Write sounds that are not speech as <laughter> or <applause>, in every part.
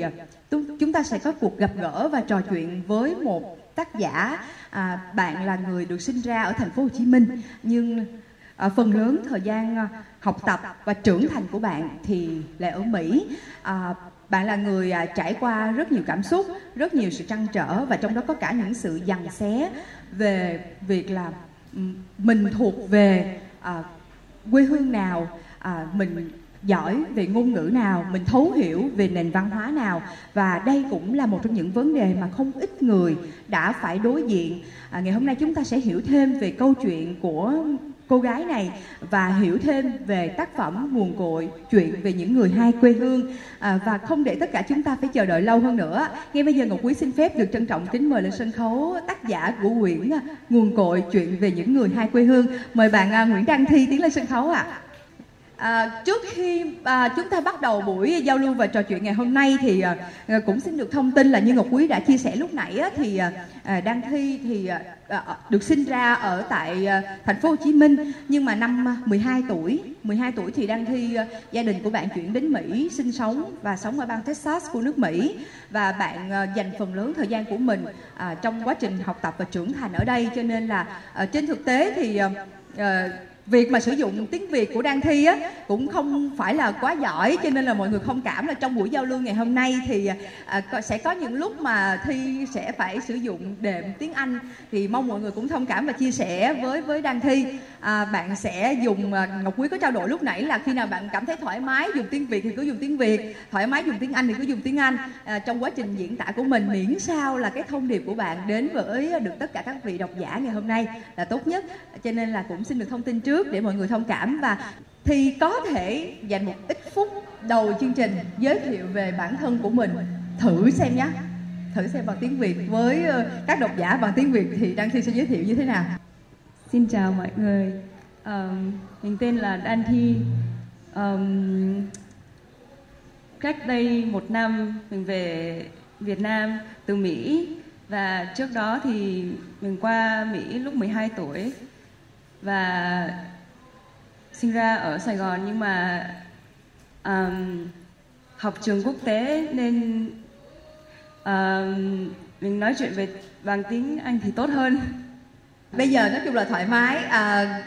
thì à, chúng ta sẽ có cuộc gặp gỡ và trò chuyện với một tác giả. À, bạn là người được sinh ra ở thành phố Hồ Chí Minh nhưng à, phần lớn thời gian à, học tập và trưởng thành của bạn thì lại ở Mỹ. À, bạn là người à, trải qua rất nhiều cảm xúc rất nhiều sự trăn trở và trong đó có cả những sự giằng xé về việc là mình thuộc về à, quê hương nào à, mình giỏi về ngôn ngữ nào mình thấu hiểu về nền văn hóa nào. Và đây cũng là một trong những vấn đề mà không ít người đã phải đối diện. À, ngày hôm nay chúng ta sẽ hiểu thêm về câu chuyện của cô gái này và hiểu thêm về tác phẩm nguồn cội chuyện về những người hai quê hương. À, và không để tất cả chúng ta phải chờ đợi lâu hơn nữa ngay bây giờ ngọc quý xin phép được trân trọng kính mời lên sân khấu tác giả của quyển nguồn cội chuyện về những người hai quê hương. Mời bạn à, nguyễn đăng thi tiến lên sân khấu ạ. à. À, trước khi à, chúng ta bắt đầu buổi giao lưu và trò chuyện ngày hôm nay thì à, à cũng xin được thông tin là như Ngọc Quý đã chia sẻ lúc nãy á, thì à, à Đăng Thi thì à, à, được sinh ra ở tại à, thành phố Hồ Chí Minh. Nhưng mà năm 12 tuổi 12 tuổi thì Đăng Thi à, gia đình của bạn chuyển đến Mỹ sinh sống và sống ở bang Texas của nước Mỹ. Và bạn à, dành phần lớn thời gian của mình à, trong quá trình học tập và trưởng thành ở đây. Cho nên là à, trên thực tế thì à, việc mà sử dụng tiếng Việt của Đan Thi á cũng không phải là quá giỏi cho nên là mọi người không cảm là trong buổi giao lưu ngày hôm nay thì à, sẽ có những lúc mà Thi sẽ phải sử dụng đệm tiếng Anh. Thì mong mọi người cũng thông cảm và chia sẻ với với Đan Thi. À, bạn sẽ dùng à, Ngọc Quý có trao đổi lúc nãy là khi nào bạn cảm thấy thoải mái dùng tiếng Việt thì cứ dùng tiếng Việt thoải mái dùng tiếng Anh thì cứ dùng tiếng Anh. À, trong quá trình diễn tả của mình miễn sao là cái thông điệp của bạn đến với được tất cả các vị độc giả ngày hôm nay là tốt nhất. Cho nên là cũng xin được thông tin trước trước để mọi người thông cảm và thì có thể dành một ít phút đầu chương trình giới thiệu về bản thân của mình. Thử xem nhé. Thử xem bằng tiếng Việt với ờ, các độc giả bằng tiếng Việt thì Đăng Thi sẽ giới thiệu như thế nào. Xin chào mọi người. Um, mình tên là Đan Thi. Um, cách đây một năm mình về Việt Nam từ Mỹ và trước đó thì mình qua Mỹ lúc 12 tuổi. Và sinh ra ở Sài Gòn nhưng mà um, học trường quốc tế nên um, mình nói chuyện về bằng tiếng Anh thì tốt hơn. Bây giờ nói chung là thoải mái. À,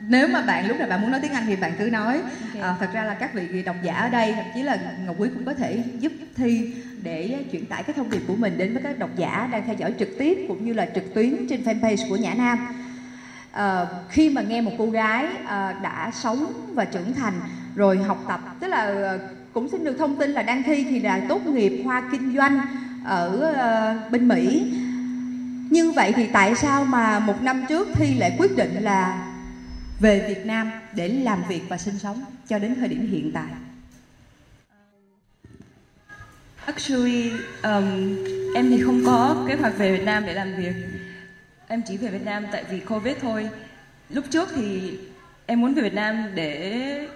nếu mà bạn lúc nào bạn muốn nói tiếng Anh thì bạn cứ nói. Okay. À, thật ra là các vị độc giả ở đây, thậm chí là Ngọc Quý cũng có thể giúp thi để chuyển tải cái thông điệp của mình đến với các độc giả đang theo dõi trực tiếp cũng như là trực tuyến trên fanpage của Nhã Nam uh, khi mà nghe một cô gái uh, đã sống và trưởng thành rồi học tập tức là uh, cũng xin được thông tin là đang thi thì là tốt nghiệp khoa kinh doanh ở uh, bên Mỹ. Như vậy thì tại sao mà một năm trước thi lại quyết định là về Việt Nam để làm việc và sinh sống cho đến thời điểm hiện tại? Actually, um, em thì không có kế hoạch về Việt Nam để làm việc em chỉ về Việt Nam tại vì Covid thôi. Lúc trước thì em muốn về Việt Nam để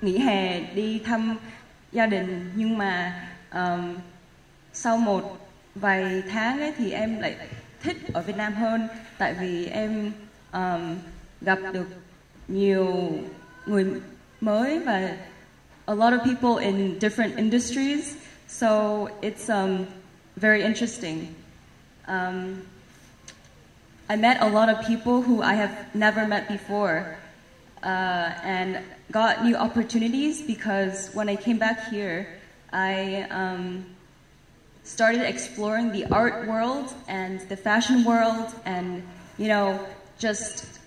nghỉ hè đi thăm gia đình. Nhưng mà um, sau một vài tháng ấy thì em lại thích ở Việt Nam hơn. Tại vì em um, gặp được nhiều người mới và a lot of people in different industries. So it's um, very interesting. Um, I met a lot of people who I have never met before uh, and got new opportunities because when I came back here, I um, started exploring the art world and the fashion world and, you know, just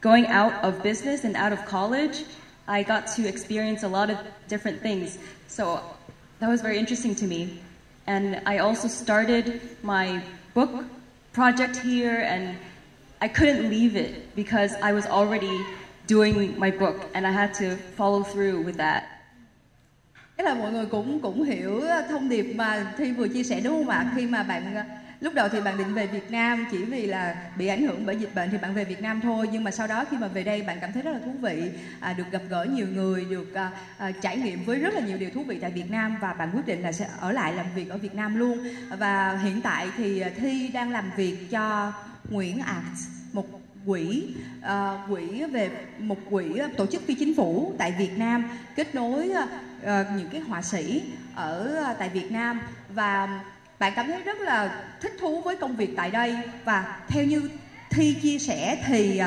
going out of business and out of college. I got to experience a lot of different things. So that was very interesting to me. And I also started my book project here and I couldn't leave it because I was already doing my book and I had to follow through with that. Thế là mọi người cũng cũng hiểu thông điệp mà Thi vừa chia sẻ đúng không ạ? Khi mà bạn lúc đầu thì bạn định về Việt Nam chỉ vì là bị ảnh hưởng bởi dịch bệnh thì bạn về Việt Nam thôi nhưng mà sau đó khi mà về đây bạn cảm thấy rất là thú vị à, được gặp gỡ nhiều người được à, à, trải nghiệm với rất là nhiều điều thú vị tại Việt Nam và bạn quyết định là sẽ ở lại làm việc ở Việt Nam luôn. Và hiện tại thì Thi đang làm việc cho Nguyễn Art một quỹ à, quỹ về một quỹ tổ chức phi chính phủ tại Việt Nam kết nối à, à những cái họa sĩ ở à, tại Việt Nam. Và bạn cảm thấy rất là thích thú với công việc tại đây và theo như thi chia sẻ thì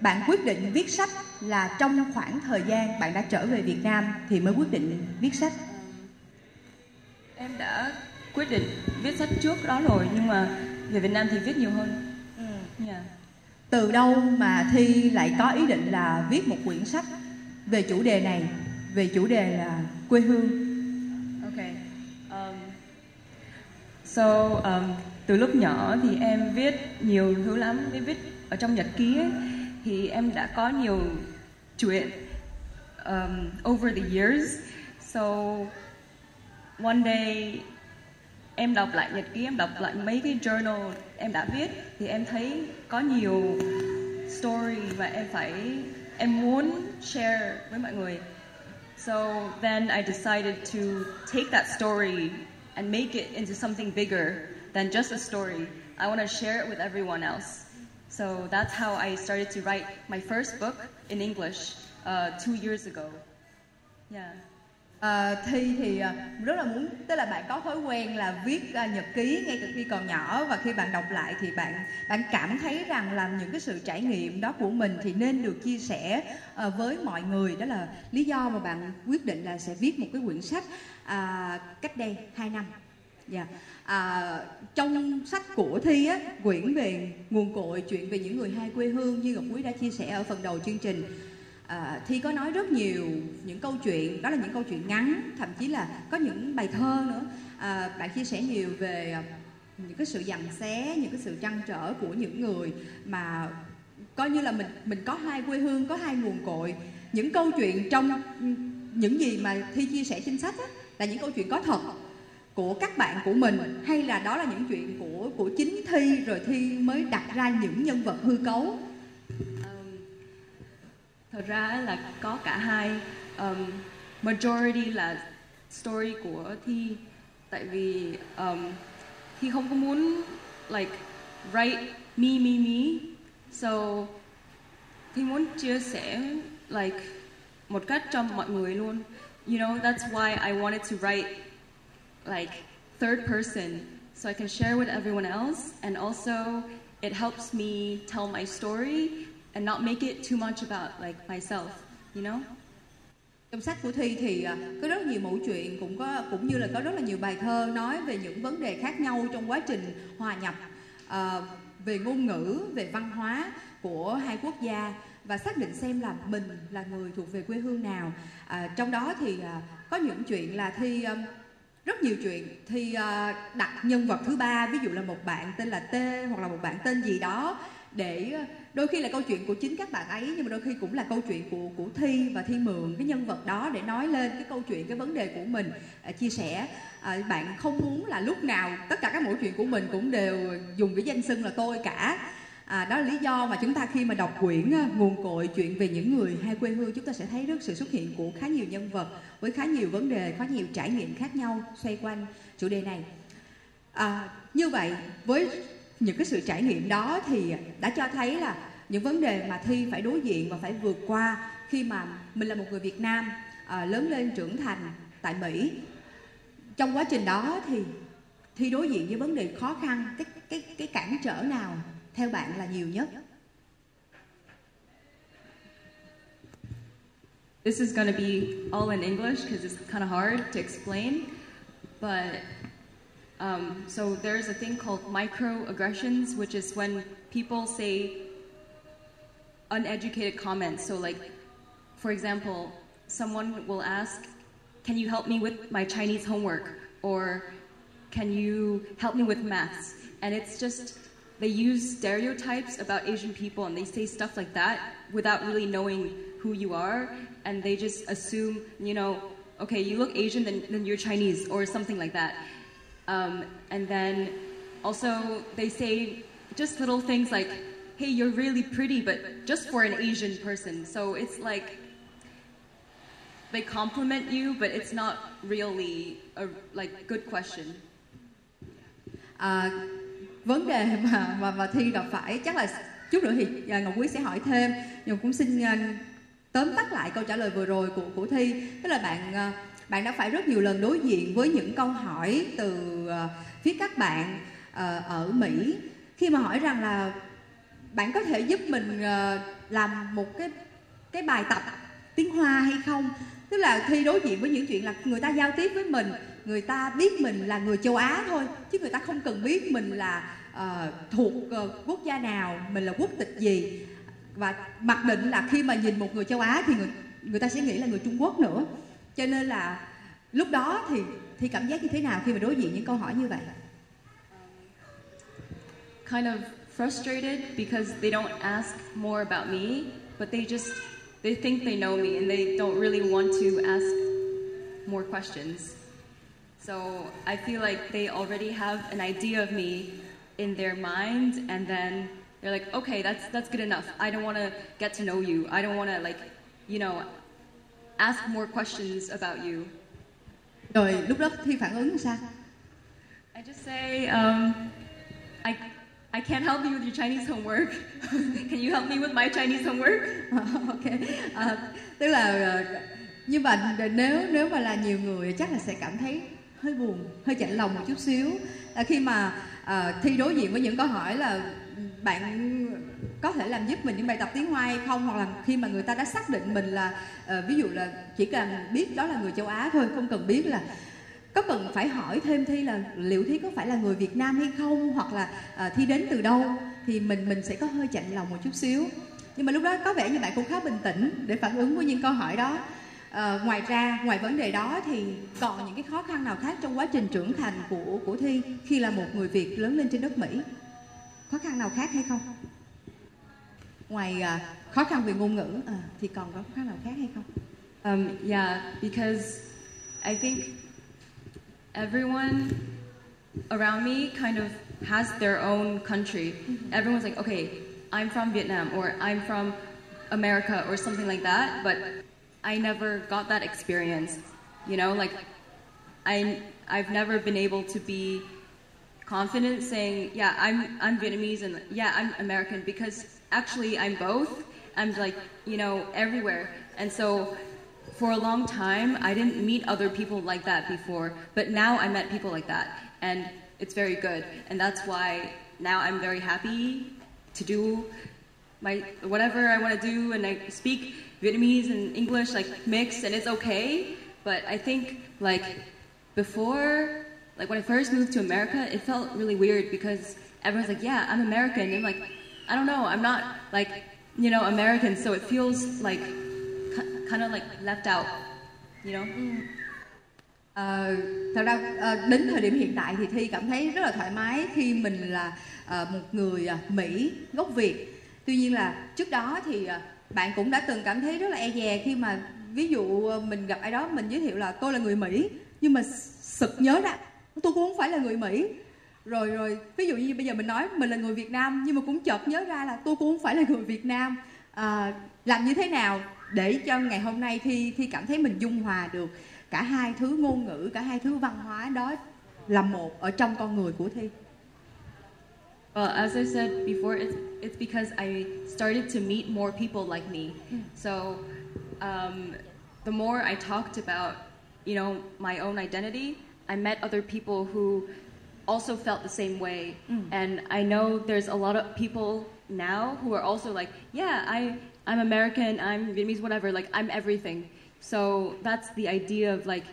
bạn quyết định viết sách là trong khoảng thời gian bạn đã trở về Việt Nam thì mới quyết định viết sách em đã quyết định viết sách trước đó rồi nhưng mà về Việt Nam thì viết nhiều hơn ừ. yeah. từ đâu mà thi lại có ý định là viết một quyển sách về chủ đề này về chủ đề là quê hương okay um, so um, từ lúc nhỏ thì em viết nhiều thứ lắm. Em viết ở trong nhật ký ấy, thì em đã có nhiều chuyện um, over the years. So one day em đọc lại nhật ký em đọc lại mấy cái journal em đã viết thì em thấy có nhiều story mà em phải em muốn share với mọi người. So then I decided to take that story and make it into something bigger than just a story. I want to share it with everyone else. So that's how I started to write my first book in English uh, two years ago. Yeah. À, thi thì à, rất là muốn tức là bạn có thói quen là viết uh, nhật ký ngay từ khi còn nhỏ và khi bạn đọc lại thì bạn bạn cảm thấy rằng là những cái sự trải nghiệm đó của mình thì nên được chia sẻ uh, với mọi người. Đó là lý do mà bạn quyết định là sẽ viết một cái quyển sách à, cách đây 2 năm. Dạ. À, trong sách của thi á quyển về nguồn cội chuyện về những người hai quê hương như ngọc quý đã chia sẻ ở phần đầu chương trình à, thi có nói rất nhiều những câu chuyện đó là những câu chuyện ngắn thậm chí là có những bài thơ nữa à, bạn chia sẻ nhiều về à, những cái sự dằn xé những cái sự trăn trở của những người mà coi như là mình mình có hai quê hương có hai nguồn cội những câu chuyện trong những gì mà thi chia sẻ trên sách á, là những câu chuyện có thật của các bạn của mình hay là đó là những chuyện của của chính thi rồi thi mới đặt ra những nhân vật hư cấu? Thật ra là có cả hai. Um, majority là story của thi. Tại vì um, thi không có muốn like write me me me. So thi muốn chia sẻ like một cách cho mọi người luôn you know that's why I wanted to write like third person so I can share with everyone else and also it helps me tell my story and not make it too much about like myself, you know? Trong sách của Thi thì à, có rất nhiều mẫu chuyện cũng có cũng như là có rất là nhiều bài thơ nói về những vấn đề khác nhau trong quá trình hòa nhập uh, về ngôn ngữ, về văn hóa của hai quốc gia và xác định xem là mình là người thuộc về quê hương nào. À, trong đó thì à, có những chuyện là thi um, rất nhiều chuyện. Thì uh, à, đặt nhân vật thứ ba ví dụ là một bạn tên là T hoặc là một bạn tên gì đó để à, đôi khi là câu chuyện của chính các bạn ấy nhưng mà đôi khi cũng là câu chuyện của của thi và thi mượn cái nhân vật đó để nói lên cái câu chuyện cái vấn đề của mình à, chia sẻ. À, bạn không muốn là lúc nào tất cả các mỗi chuyện của mình cũng đều dùng cái danh xưng là tôi cả. À, đó là lý do mà chúng ta khi mà đọc quyển à, nguồn cội chuyện về những người hai quê hương chúng ta sẽ thấy rất sự xuất hiện của khá nhiều nhân vật với khá nhiều vấn đề khá nhiều trải nghiệm khác nhau xoay quanh chủ đề này. À, như vậy với những cái sự trải nghiệm đó thì đã cho thấy là những vấn đề mà thi phải đối diện và phải vượt qua khi mà mình là một người Việt Nam à, lớn lên trưởng thành tại Mỹ. Trong quá trình đó thì thi đối diện với vấn đề khó khăn cái cái cái cản trở nào theo bạn là nhiều nhất This is going to be all in English because it's kind of hard to explain, but Um, so there's a thing called microaggressions, which is when people say uneducated comments. So, like, for example, someone will ask, Can you help me with my Chinese homework? Or can you help me with maths? And it's just, they use stereotypes about Asian people and they say stuff like that without really knowing who you are. And they just assume, you know, okay, you look Asian, then, then you're Chinese, or something like that. Um, and then also they say just little things like, hey, you're really pretty, but just for an Asian person. So it's like they compliment you, but it's not really a like good question. À, vấn đề mà mà mà thi gặp phải, chắc là chút nữa thì à, ngọc quý sẽ hỏi thêm. Nhưng cũng xin à, tóm tắt lại câu trả lời vừa rồi của của thi. Tức là bạn à, bạn đã phải rất nhiều lần đối diện với những câu hỏi từ phía các bạn ở mỹ. Khi mà hỏi rằng là bạn có thể giúp mình làm một cái cái bài tập tiếng hoa hay không? Tức là thi đối diện với những chuyện là người ta giao tiếp với mình người ta biết mình là người châu á thôi chứ người ta không cần biết mình là uh, thuộc uh, quốc gia nào mình là quốc tịch gì. Và mặc định là khi mà nhìn một người châu á thì người người ta sẽ nghĩ là người trung quốc nữa. Cho nên là lúc đó thì thì cảm giác như thế nào khi mà đối diện những câu hỏi như vậy? Um, kind of frustrated because they don't ask more about me, but they just they think they know me and they don't really want to ask more questions. So I feel like they already have an idea of me in their mind and then they're like, "Okay, that's that's good enough. I don't want to get to know you. I don't want to like, you know, ask more questions about you." rồi lúc đó thi phản ứng sao I just say, um, I, I can't help you with your Chinese homework. <laughs> Can you help me with my Chinese homework? <laughs> ok à, tức là ờ, như vậy nếu nếu mà là nhiều người chắc là sẽ cảm thấy hơi buồn hơi chạnh lòng một chút xíu. À, khi mà ờ, thi đối diện với những câu hỏi là bạn có thể làm giúp mình những bài tập tiếng hoa hay không? hoặc là khi mà người ta đã xác định mình là uh, ví dụ là chỉ cần biết đó là người châu á thôi không cần biết là có cần phải hỏi thêm thi là liệu thi có phải là người Việt Nam hay không hoặc là uh, thi đến từ đâu thì mình mình sẽ có hơi chạnh lòng một chút xíu. Nhưng mà lúc đó có vẻ như bạn cũng khá bình tĩnh để phản ứng với những câu hỏi đó à, ngoài ra ngoài vấn đề đó thì còn những cái khó khăn nào khác trong quá trình trưởng thành của của thi khi là một người Việt lớn lên trên đất Mỹ? Khó khăn nào khác hay không? Ngoài à, khó khăn về ngôn ngữ à, thì còn có khó khăn nào khác hay không? Um, yeah, because I think everyone around me kind of has their own country. Everyone's like, okay, I'm from Vietnam or I'm from America or something like that, but I never got that experience. You know, like I I've never been able to be confident saying, yeah, I'm I'm Vietnamese and yeah, I'm American because actually I'm both. I'm like, you know, everywhere. And so for a long time I didn't meet other people like that before, but now I met people like that and it's very good. And that's why now I'm very happy to do my whatever I want to do and I speak Vietnamese and English like mixed and it's okay, but I think like before like when I first moved to America, it felt really weird because everyone's like, "Yeah, I'm American." And like, I don't know, I'm not like, you know, American, so it feels like kind of like left out, you know? Ờ, thật ra ờ, đến thời điểm hiện tại thì thi cảm thấy rất là thoải mái khi mình là ờ, một người ờ, Mỹ gốc Việt. Tuy nhiên là trước đó thì ờ, bạn cũng đã từng cảm thấy rất là e dè khi mà ví dụ ờ, mình gặp ai đó mình giới thiệu là tôi là người Mỹ nhưng mà sực nhớ ra tôi cũng không phải là người Mỹ. Rồi rồi ví dụ như bây giờ mình nói mình là người Việt Nam nhưng mà cũng chợt nhớ ra là tôi cũng không phải là người Việt Nam. À, làm như thế nào để cho ngày hôm nay thi thi cảm thấy mình dung hòa được cả hai thứ ngôn ngữ cả hai thứ văn hóa đó là một ở trong con người của thi Well, as I said before, it's, it's because I started to meet more people like me. Hmm. So, um, the more I talked about, you know, my own identity, I met other people who also felt the same way. Hmm. And I know there's a lot of people now who are also like, yeah, I, I'm American, I'm Vietnamese, whatever, like, I'm everything. So that's the idea of like,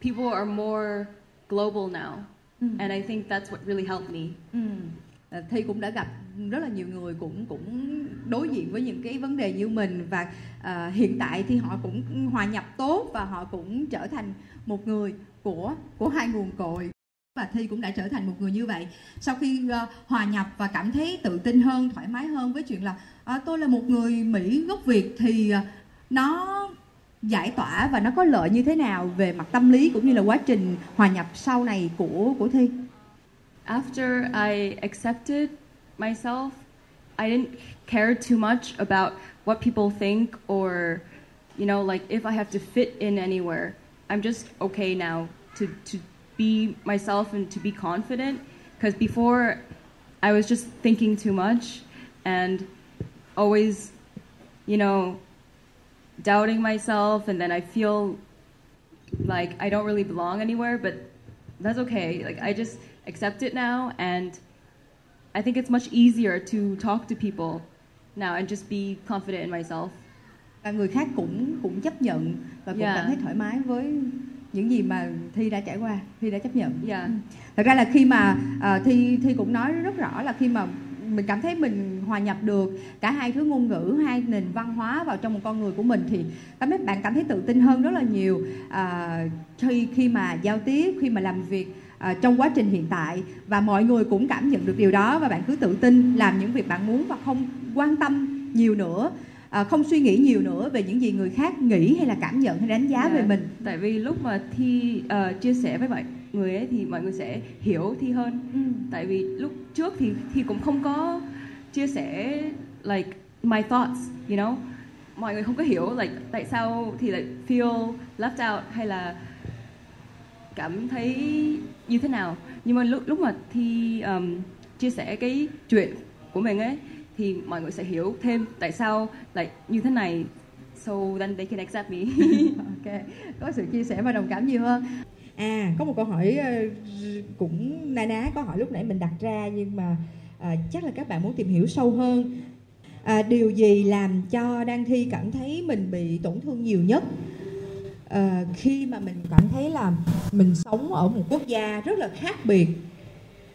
people are more global now. Hmm. And I think that's what really helped me. À, Ờ, thi cũng đã gặp rất là nhiều người cũng cũng đối diện với những cái vấn đề như mình và uh, hiện tại thì họ cũng hòa nhập tốt và họ cũng trở thành một người của của hai nguồn cội và thi cũng đã trở thành một người như vậy. Sau khi uh, hòa nhập và cảm thấy tự tin hơn thoải mái hơn với chuyện là uh, tôi là một người mỹ gốc việt thì uh, nó giải tỏa và nó có lợi như thế nào về mặt tâm lý cũng như là quá trình hòa nhập sau này của của thi? After I accepted myself, I didn't care too much about what people think or, you know, like if I have to fit in anywhere. I'm just okay now to, to be myself and to be confident. Because before, I was just thinking too much. and always, you know, doubting myself, and then I feel like I don't really belong anywhere, but that's okay. Like, I just accept it now, and I think it's much easier to talk to people now and just be confident in myself. và người khác cũng cũng chấp nhận và cũng Yeah. cảm thấy thoải mái với những gì mà thi đã trải qua thi đã chấp nhận Yeah. thật ra là khi mà à, thi thi cũng nói rất rõ là khi mà mình cảm thấy mình hòa nhập được cả hai thứ ngôn ngữ hai nền văn hóa vào trong một con người của mình thì cảm thấy bạn cảm thấy tự tin hơn rất là nhiều à, khi khi mà giao tiếp khi mà làm việc à, trong quá trình hiện tại và mọi người cũng cảm nhận được điều đó và bạn cứ tự tin làm những việc bạn muốn và không quan tâm nhiều nữa à, không suy nghĩ nhiều nữa về những gì người khác nghĩ hay là cảm nhận hay đánh giá Yeah. về mình Tại vì lúc mà Thi ờ, chia sẻ với mọi người ấy thì mọi người sẽ hiểu Thi hơn. Ừ. Tại vì lúc trước thì Thi cũng không có chia sẻ like my thoughts, you know. Mọi người không có hiểu like tại sao thì lại feel left out hay là cảm thấy như thế nào. Nhưng mà lúc lúc mà Thi um, chia sẻ cái chuyện của mình ấy thì mọi người sẽ hiểu thêm tại sao like như thế này so then they can accept me. <laughs> ok có sự chia sẻ và đồng cảm nhiều hơn À, có một câu hỏi ờ, cũng na ná câu hỏi lúc nãy mình đặt ra nhưng mà à, chắc là các bạn muốn tìm hiểu sâu hơn. À, điều gì làm cho Đăng Thi cảm thấy mình bị tổn thương nhiều nhất? À, khi mà mình cảm thấy là mình sống ở một quốc gia rất là khác biệt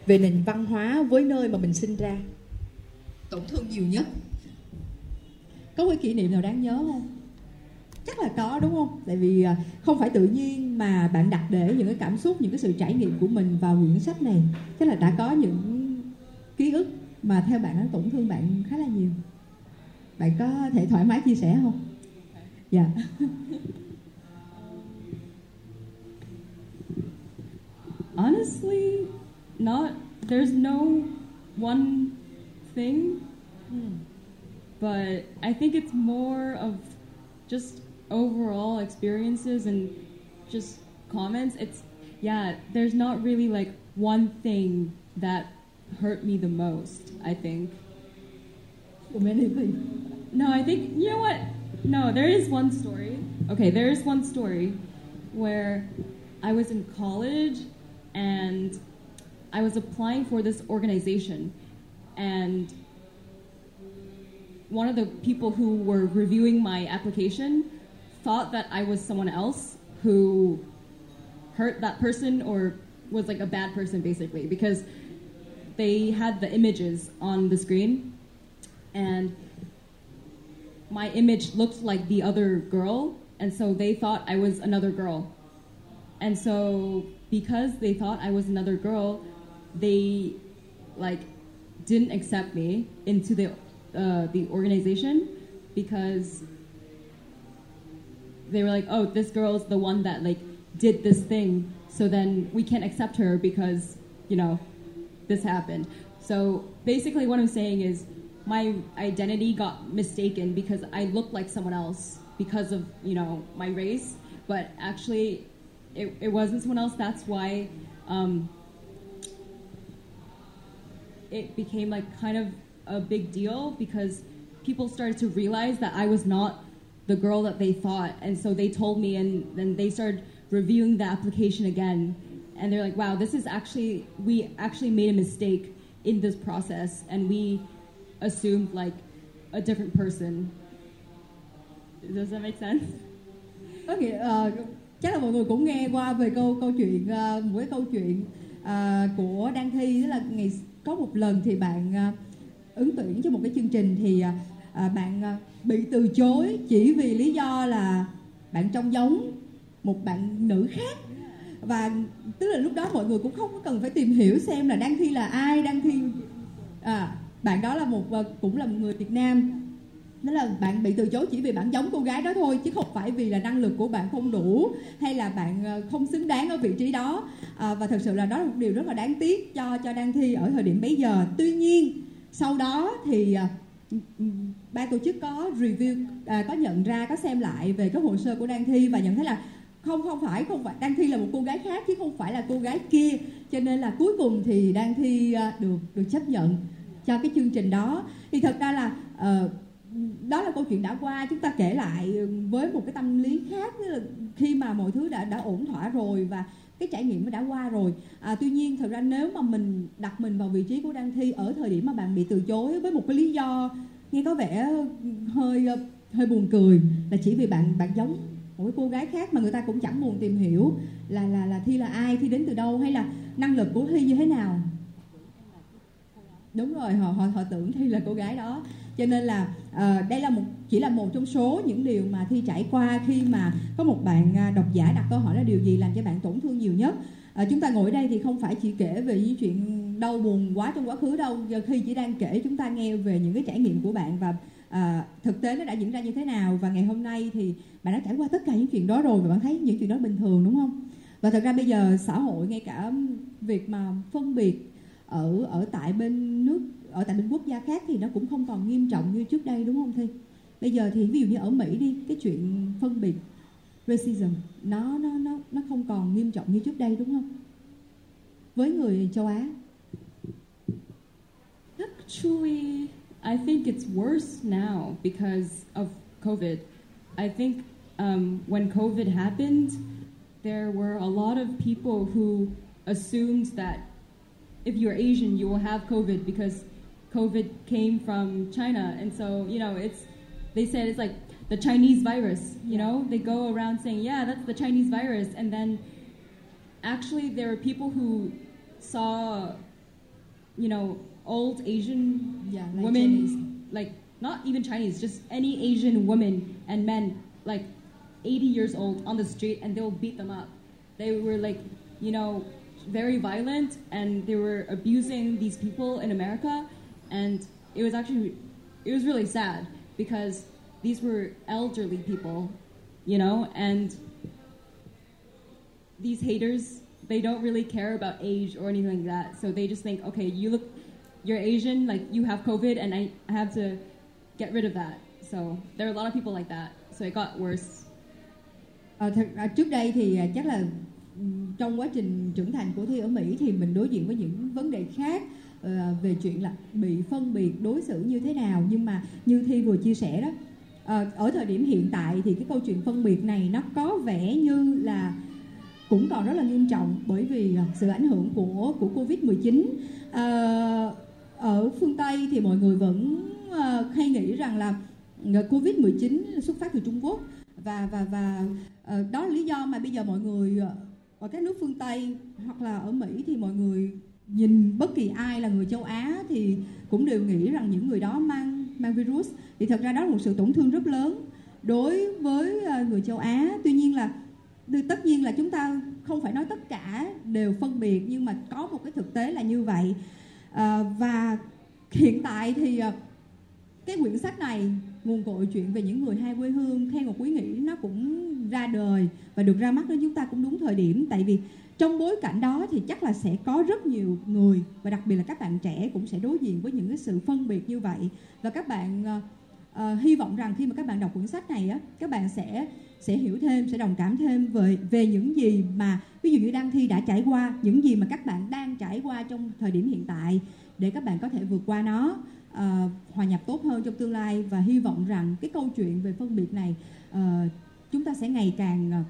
về nền văn hóa với nơi mà mình sinh ra. tổn thương nhiều nhất có cái kỷ niệm nào đáng nhớ không Chắc là có đúng không? Tại vì ờ, không phải tự nhiên mà bạn đặt để những cái cảm xúc, những cái sự trải nghiệm của mình vào quyển sách này. Chắc là đã có những ký ức mà theo bạn nó tổn thương bạn khá là nhiều. Bạn có thể thoải mái chia sẻ không? Dạ. <laughs> Honestly, not. There's no one thing, but I think it's more of just overall experiences and just comments. It's yeah. There's not really like one thing that hurt me the most. I think. So many things. No, I think you know what? No, there is one story. Okay, there is one story where I was in college and I was applying for this organization and one of the people who were reviewing my application thought that I was someone else who hurt that person or was like a bad person basically because they had the images on the screen and my image looked like the other girl, and so they thought I was another girl. And so because they thought I was another girl, they like didn't accept me into the uh, the organization because they were like, "Oh, this girl's the one that like did this thing, so then we can't accept her because you know this happened." So basically, what I'm saying is my identity got mistaken because I looked like someone else because of you know my race, but actually it, it wasn't someone else. That's why um, it became like kind of a big deal because people started to realize that I was not the girl that they thought, and so they told me, and then they started reviewing the application again, and they're like, "Wow, this is actually we actually made a mistake in this process, and we assumed like a different person." Does that make sense? Okay, ờ, chắc là mọi người cũng nghe qua về câu câu chuyện uh, một cái câu chuyện uh, của Đăng Thi. Đó là ngày có một lần thì bạn uh, ứng tuyển cho một cái chương trình thì uh, bạn uh, bị từ chối chỉ vì lý do là bạn trông giống một bạn nữ khác. Và tức là lúc đó mọi người cũng không có cần phải tìm hiểu xem là Đăng Thi là ai. Đăng Thi à, bạn đó là một cũng là một người Việt Nam đó là bạn bị từ chối chỉ vì bạn giống cô gái đó thôi chứ không phải vì là năng lực của bạn không đủ hay là bạn ờ, không xứng đáng ở vị trí đó. À, và thật sự là đó là một điều rất là đáng tiếc cho cho đang Thi ở thời điểm bấy giờ. Tuy nhiên sau đó thì ờ, ban tổ chức có review à, có nhận ra có xem lại về cái hồ sơ của đang Thi và nhận thấy là không không phải không phải đang Thi là một cô gái khác chứ không phải là cô gái kia. Cho nên là cuối cùng thì đang Thi được được chấp nhận cho cái chương trình đó. Thì thật ra là uh, đó là câu chuyện đã qua. Chúng ta kể lại ừ, với một cái tâm lý khác tức là khi mà mọi thứ đã đã ổn thỏa rồi và cái trải nghiệm nó đã qua rồi. À, tuy nhiên thật ra nếu mà mình đặt mình vào vị trí của đang thi ở thời điểm mà bạn bị từ chối với một cái lý do nghe có vẻ hơi ờ, hơi buồn cười là chỉ vì bạn bạn giống một cái cô gái khác mà người ta cũng chẳng buồn tìm hiểu là là là thi là ai thi đến từ đâu hay là năng lực của thi như thế nào. Đúng rồi họ họ họ tưởng thi là cô gái đó cho nên là uh, đây là một chỉ là một trong số những điều mà thi trải qua khi mà có một bạn à, độc giả đặt câu hỏi là điều gì làm cho bạn tổn thương nhiều nhất? Uh, chúng ta ngồi đây thì không phải chỉ kể về những chuyện đau buồn quá trong quá khứ đâu. Giờ khi chỉ đang kể chúng ta nghe về những cái trải nghiệm của bạn và à, thực tế nó đã diễn ra như thế nào. Và ngày hôm nay thì bạn đã trải qua tất cả những chuyện đó rồi và bạn thấy những chuyện đó bình thường đúng không? Và thật ra bây giờ xã hội ngay cả việc mà phân biệt ở ở tại bên nước ở tại những quốc gia khác thì nó cũng không còn nghiêm trọng như trước đây đúng không thi? Bây giờ thì ví dụ như ở mỹ đi cái chuyện phân biệt racism nó nó nó nó không còn nghiêm trọng như trước đây đúng không? Với người châu á. Actually I think it's worse now because of COVID. I think um, when COVID happened, there were a lot of people who assumed that if you're Asian, you will have COVID because COVID came from China. And so, you know, it's, they said it's like the Chinese virus, you know? They go around saying, yeah, that's the Chinese virus. And then actually, there were people who saw, you know, old Asian yeah, like women, Chinese. like not even Chinese, just any Asian women and men, like 80 years old on the street, and they'll beat them up. They were like, you know, very violent, and they were abusing these people in America, and it was actually, it was really sad because these were elderly people, you know, and these haters they don't really care about age or anything like that. So they just think, okay, you look you're Asian, like you have COVID, and I, have to get rid of that. So there are a lot of people like that. So it got worse. À, ra trước đây thì à, chắc là trong quá trình trưởng thành của thi ở Mỹ thì mình đối diện với những vấn đề khác Ờ, về chuyện là bị phân biệt đối xử như thế nào. Nhưng mà như thi vừa chia sẻ đó ờ, ở thời điểm hiện tại thì cái câu chuyện phân biệt này nó có vẻ như là cũng còn rất là nghiêm trọng bởi vì ờ, sự ảnh hưởng của của Covid 19 à, ở phương Tây thì mọi người vẫn hay nghĩ rằng là Covid 19 xuất phát từ Trung Quốc. Và và và đó là lý do mà bây giờ mọi người ở các nước phương Tây hoặc là ở Mỹ thì mọi người nhìn bất kỳ ai là người châu Á thì cũng đều nghĩ rằng những người đó mang mang virus. Thì thật ra đó là một sự tổn thương rất lớn đối với ờ, người châu Á. Tuy nhiên là tất nhiên là chúng ta không phải nói tất cả đều phân biệt nhưng mà có một cái thực tế là như vậy. À, và hiện tại thì ờ, cái quyển sách này nguồn cội chuyện về những người hai quê hương theo một quý nghĩ nó cũng ra đời và được ra mắt đến chúng ta cũng đúng thời điểm. Tại vì trong bối cảnh đó thì chắc là sẽ có rất nhiều người và đặc biệt là các bạn trẻ cũng sẽ đối diện với những cái sự phân biệt như vậy. Và các bạn uh, uh, hy vọng rằng khi mà các bạn đọc quyển sách này á các bạn sẽ sẽ hiểu thêm sẽ đồng cảm thêm về về những gì mà ví dụ như đăng thi đã trải qua những gì mà các bạn đang trải qua trong thời điểm hiện tại để các bạn có thể vượt qua nó uh, hòa nhập tốt hơn trong tương lai. Và hy vọng rằng cái câu chuyện về phân biệt này uh, chúng ta sẽ ngày càng uh,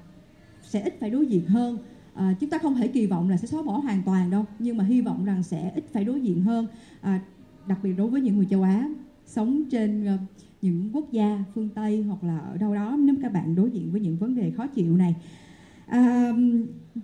sẽ ít phải đối diện hơn à, chúng ta không thể kỳ vọng là sẽ xóa bỏ hoàn toàn đâu nhưng mà hy vọng rằng sẽ ít phải đối diện hơn à, đặc biệt đối với những người châu Á sống trên uh, những quốc gia phương Tây hoặc là ở đâu đó nếu các bạn đối diện với những vấn đề khó chịu này. À,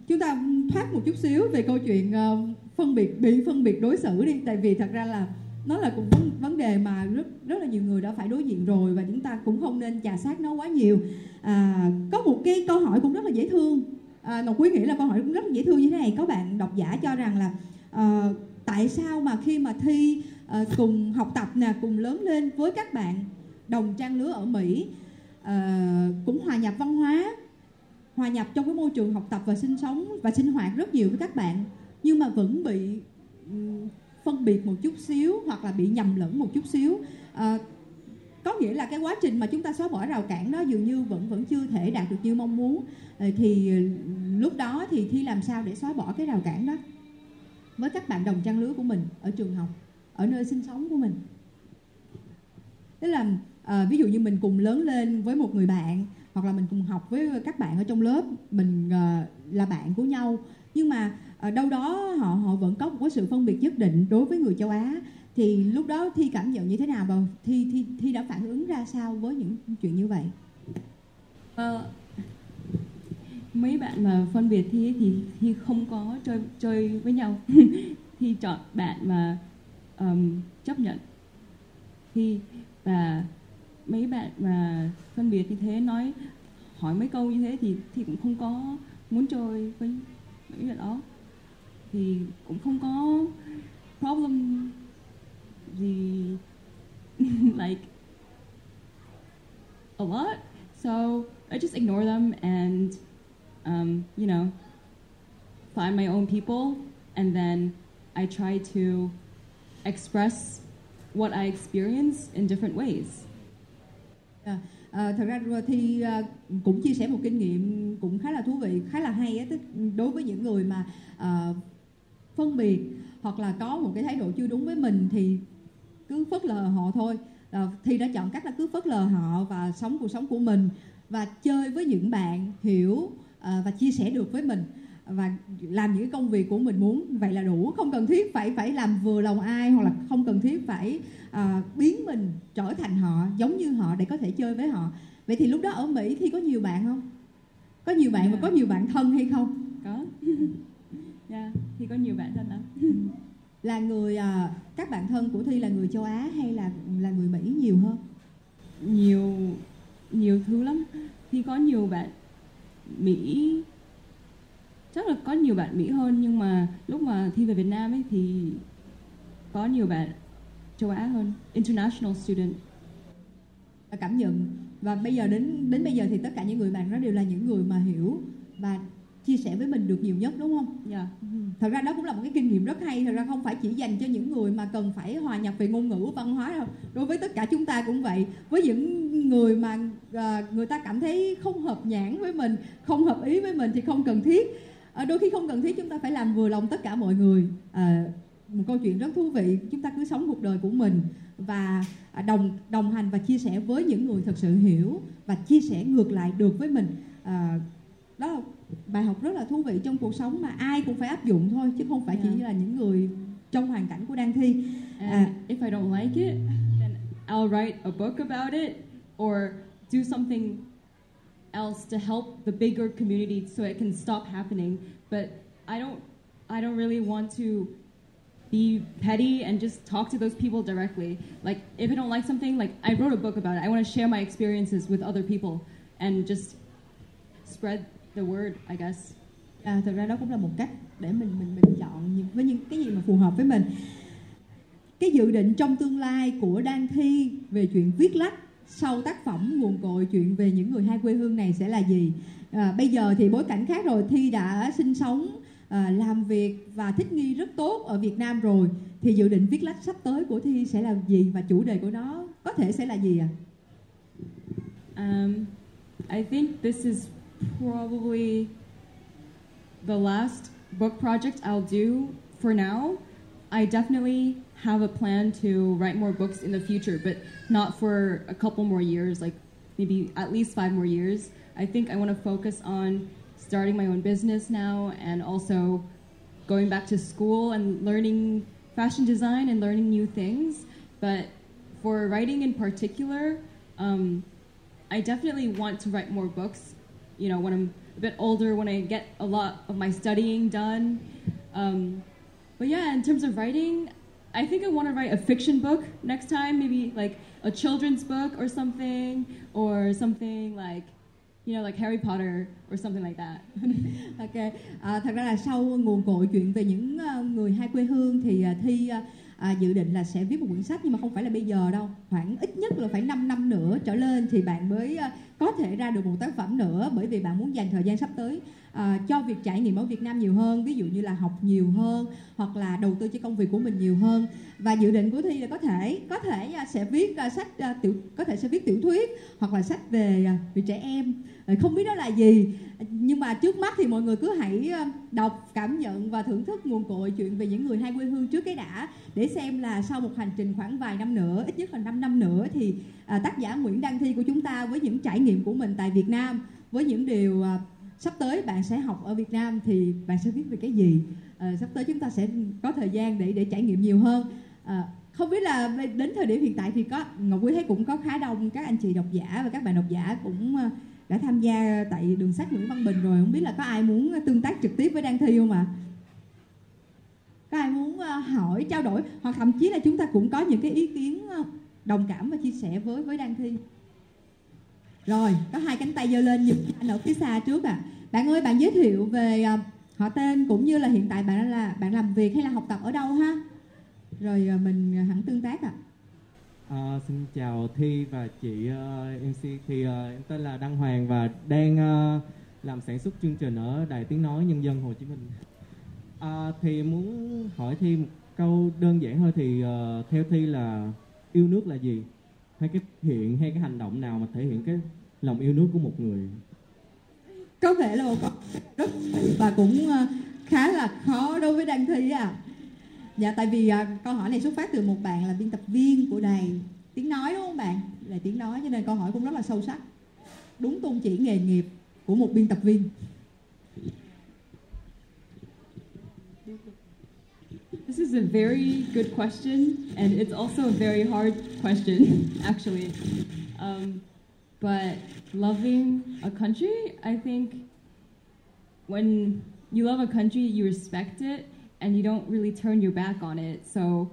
chúng ta thoát một chút xíu về câu chuyện uh, phân biệt bị phân biệt đối xử đi. Tại vì thật ra là nó là cũng vấn, vấn đề mà rất rất là nhiều người đã phải đối diện rồi và chúng ta cũng không nên chà sát nó quá nhiều. À, có một cái câu hỏi cũng rất là dễ thương à, ngọc quý nghĩ là câu hỏi cũng rất dễ thương như thế này. Có bạn độc giả cho rằng là à, tại sao mà khi mà thi à, cùng học tập nè cùng lớn lên với các bạn đồng trang lứa ở Mỹ à, cũng hòa nhập văn hóa hòa nhập trong cái môi trường học tập và sinh sống và sinh hoạt rất nhiều với các bạn nhưng mà vẫn bị phân biệt một chút xíu hoặc là bị nhầm lẫn một chút xíu? À, có nghĩa là cái quá trình mà chúng ta xóa bỏ rào cản đó dường như vẫn vẫn chưa thể đạt được như mong muốn. Ờ, thì ờ, lúc đó thì thi làm sao để xóa bỏ cái rào cản đó? Với các bạn đồng trang lứa của mình ở trường học ở nơi sinh sống của mình. Tức là à, ví dụ như mình cùng lớn lên với một người bạn hoặc là mình cùng học với các bạn ở trong lớp mình à, là bạn của nhau. Nhưng mà ở đâu đó họ họ vẫn có một cái sự phân biệt nhất định đối với người châu Á thì lúc đó thi cảm nhận như thế nào và thi thi thi đã phản ứng ra sao với những chuyện như vậy? Well, mấy bạn mà phân biệt thi thì thi không có chơi chơi với nhau. <laughs> Thi chọn bạn mà um, chấp nhận. Thi và mấy bạn mà phân biệt như thế nói hỏi mấy câu như thế thì thì cũng không có muốn chơi với mấy người đó. Thì cũng không có problem the <laughs> like a lot. So I just ignore them and um, you know find my own people. And then I try to express what I experience in different ways. Yeah. à, thật ra thi à, cũng chia sẻ một kinh nghiệm cũng khá là thú vị khá là hay á. Tức đối với những người mà à, phân biệt hoặc là có một cái thái độ chưa đúng với mình thì cứ phớt lờ họ thôi. À, thi đã chọn cách là cứ phớt lờ họ và sống cuộc sống của mình và chơi với những bạn hiểu à, và chia sẻ được với mình và làm những công việc của mình muốn. Vậy là đủ không cần thiết phải phải làm vừa lòng ai hoặc là không cần thiết phải à, biến mình trở thành họ giống như họ để có thể chơi với họ. Vậy thì lúc đó ở mỹ thì có nhiều bạn không? Có nhiều bạn và có nhiều bạn thân hay không? Có. Yeah <laughs> thì có nhiều bạn thân lắm là người à, các bạn thân của thi là người châu á hay là là người mỹ nhiều hơn? Nhiều nhiều thứ lắm. Thì có nhiều bạn mỹ chắc là có nhiều bạn mỹ hơn nhưng mà lúc mà thi về việt nam ấy thì có nhiều bạn châu á hơn international student. Và cảm nhận. Và bây giờ đến đến bây giờ thì tất cả những người bạn đó đều là những người mà hiểu và chia sẻ với mình được nhiều nhất đúng không? Yeah thật ra đó cũng là một cái kinh nghiệm rất hay thật ra không phải chỉ dành cho những người mà cần phải hòa nhập về ngôn ngữ văn hóa đâu. Đối với tất cả chúng ta cũng vậy. Với những người mà à, người ta cảm thấy không hợp nhãn với mình không hợp ý với mình thì không cần thiết. À, đôi khi không cần thiết chúng ta phải làm vừa lòng tất cả mọi người. À, một câu chuyện rất thú vị chúng ta cứ sống cuộc đời của mình và đồng đồng hành và chia sẻ với những người thật sự hiểu và chia sẻ ngược lại được với mình. À, đó bài học rất là thú vị trong cuộc sống mà ai cũng phải áp dụng thôi chứ không phải chỉ Yeah. là những người trong hoàn cảnh của đang thi and À. if I don't like it then I'll write a book about it or do something else to help the bigger community so it can stop happening but I don't I don't really want to be petty and just talk to those people directly. Like, if I don't like something, like, I wrote a book about it. I want to share my experiences with other people and just spread the word, I guess. à, thực ra đó cũng là một cách để mình mình mình chọn những với những cái gì mà phù hợp với mình cái dự định trong tương lai của Đan Thi về chuyện viết lách sau tác phẩm nguồn cội chuyện về những người hai quê hương này sẽ là gì à, bây giờ thì bối cảnh khác rồi Thi đã sinh sống à, làm việc và thích nghi rất tốt ở Việt Nam rồi thì dự định viết lách sắp tới của Thi sẽ là gì và chủ đề của nó có thể sẽ là gì ạ? Um, I think this is probably the last book project I'll do for now. I definitely have a plan to write more books in the future, but not for a couple more years, like maybe at least five more years. I think I want to focus on starting my own business now and also going back to school and learning fashion design and learning new things. But for writing in particular, um, I definitely want to write more books. You know, when I'm a bit older, when I get a lot of my studying done. Um, but yeah, in terms of writing, I think I want to write a fiction book next time, maybe like a children's book or something, or something like, you know, like Harry Potter or something like that. <laughs> Ok, thật ra là sau nguồn cội chuyện về những à, người hai quê hương thì à, Thi à, à, dự định là sẽ viết một quyển sách nhưng mà không phải là bây giờ đâu, khoảng ít nhất là phải 5 năm nữa trở lên thì bạn mới à, có thể ra được một tác phẩm nữa bởi vì bạn muốn dành thời gian sắp tới à, cho việc trải nghiệm ở Việt Nam nhiều hơn ví dụ như là học nhiều hơn hoặc là đầu tư cho công việc của mình nhiều hơn. Và dự định của thi là có thể có thể à, sẽ viết à, sách à, tiểu có thể sẽ viết tiểu thuyết hoặc là sách về về trẻ em. Không biết đó là gì nhưng mà trước mắt thì mọi người cứ hãy ờ, đọc cảm nhận và thưởng thức nguồn cội chuyện về những người hai quê hương trước cái đã để xem là sau một hành trình khoảng vài năm nữa ít nhất là 5 năm nữa thì à, tác giả Nguyễn Đăng Thi của chúng ta với những trải nghiệm của mình tại Việt Nam với những điều à, sắp tới bạn sẽ học ở Việt Nam thì bạn sẽ viết về cái gì. À, sắp tới chúng ta sẽ có thời gian để để trải nghiệm nhiều hơn. À, không biết là đến thời điểm hiện tại thì có Ngọc Quý thấy cũng có khá đông các anh chị độc giả và các bạn độc giả cũng đã tham gia tại đường sách Nguyễn Văn Bình rồi không biết là có ai muốn ờ, tương tác trực tiếp với Đăng Thi không ạ? À? Có ai muốn ờ, hỏi trao đổi hoặc thậm chí là chúng ta cũng có những cái ý kiến ờ, đồng cảm và chia sẻ với với Đăng Thi. Rồi, có hai cánh tay giơ lên nhìn anh ở phía xa trước à. Bạn ơi, bạn giới thiệu về họ tên cũng như là hiện tại bạn là bạn làm việc hay là học tập ở đâu ha? Rồi mình hẳn tương tác ạ. À. À, xin chào Thi và chị ờ, uh, MC thì uh, em tên là Đăng Hoàng và đang uh, làm sản xuất chương trình ở Đài Tiếng Nói Nhân dân Hồ Chí Minh. À, thì muốn hỏi Thi một câu đơn giản thôi thì uh, theo Thi là yêu nước là gì? Hay cái hiện hay cái hành động nào mà thể hiện cái lòng yêu nước của một người? Có thể là một câu rất và cũng uh, khá là khó đối với Đăng Thi à. Dạ tại vì à, câu hỏi này xuất phát từ một bạn là biên tập viên của đài tiếng nói đúng không bạn? Là tiếng nói cho nên câu hỏi cũng rất là sâu sắc. Đúng tôn chỉ nghề nghiệp của một biên tập viên. This is a very good question, and it's also a very hard question, <laughs> actually. Um, but loving a country, I think when you love a country, you respect it, and you don't really turn your back on it. So,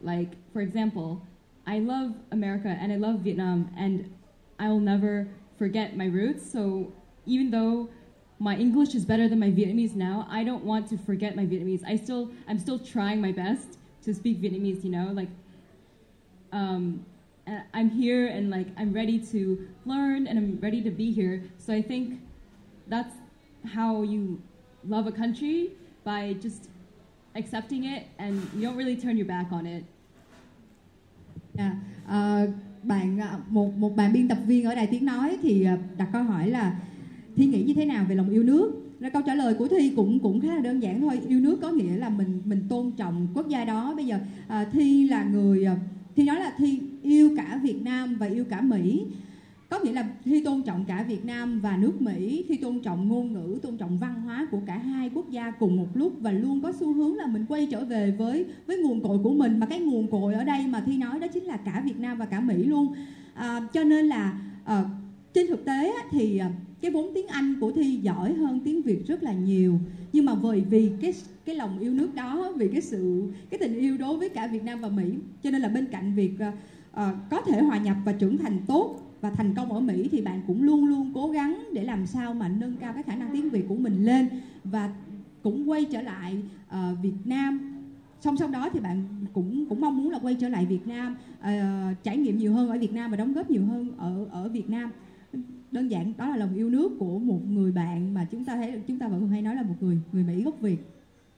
like, for example, I love America and I love Vietnam, and I'll never forget my roots. So, even though my English is better than my Vietnamese now, I don't want to forget my Vietnamese. I still, I'm still trying my best to speak Vietnamese, you know, like, um, I'm here and like I'm ready to learn and I'm ready to be here. So I think that's how you love a country by just accepting it and you don't really turn your back on it. Yeah. Uh, bạn à, một một bạn biên tập viên ở đài tiếng nói thì à, đặt câu hỏi là thi nghĩ như thế nào về lòng yêu nước rồi câu trả lời của thi cũng cũng khá là đơn giản thôi yêu nước có nghĩa là mình mình tôn trọng quốc gia đó bây giờ à, thi là người à, thi nói là thi yêu cả việt nam và yêu cả mỹ có nghĩa là thi tôn trọng cả Việt Nam và nước Mỹ, thi tôn trọng ngôn ngữ, tôn trọng văn hóa của cả hai quốc gia cùng một lúc và luôn có xu hướng là mình quay trở về với với nguồn cội của mình mà cái nguồn cội ở đây mà thi nói đó chính là cả Việt Nam và cả Mỹ luôn. À, cho nên là à, trên thực tế thì ờ, cái vốn tiếng Anh của Thi giỏi hơn tiếng Việt rất là nhiều nhưng mà bởi vì cái cái lòng yêu nước đó vì cái sự cái tình yêu đối với cả Việt Nam và Mỹ cho nên là bên cạnh việc uh, uh, có thể hòa nhập và trưởng thành tốt và thành công ở Mỹ thì bạn cũng luôn luôn cố gắng để làm sao mà nâng cao cái khả năng tiếng Việt của mình lên và cũng quay trở lại uh, Việt Nam. Song song đó thì bạn cũng cũng mong muốn là quay trở lại Việt Nam uh, trải nghiệm nhiều hơn ở Việt Nam và đóng góp nhiều hơn ở ở Việt Nam. Đơn giản đó là lòng yêu nước của một người bạn mà chúng ta thấy chúng ta vẫn hay nói là một người người Mỹ gốc Việt.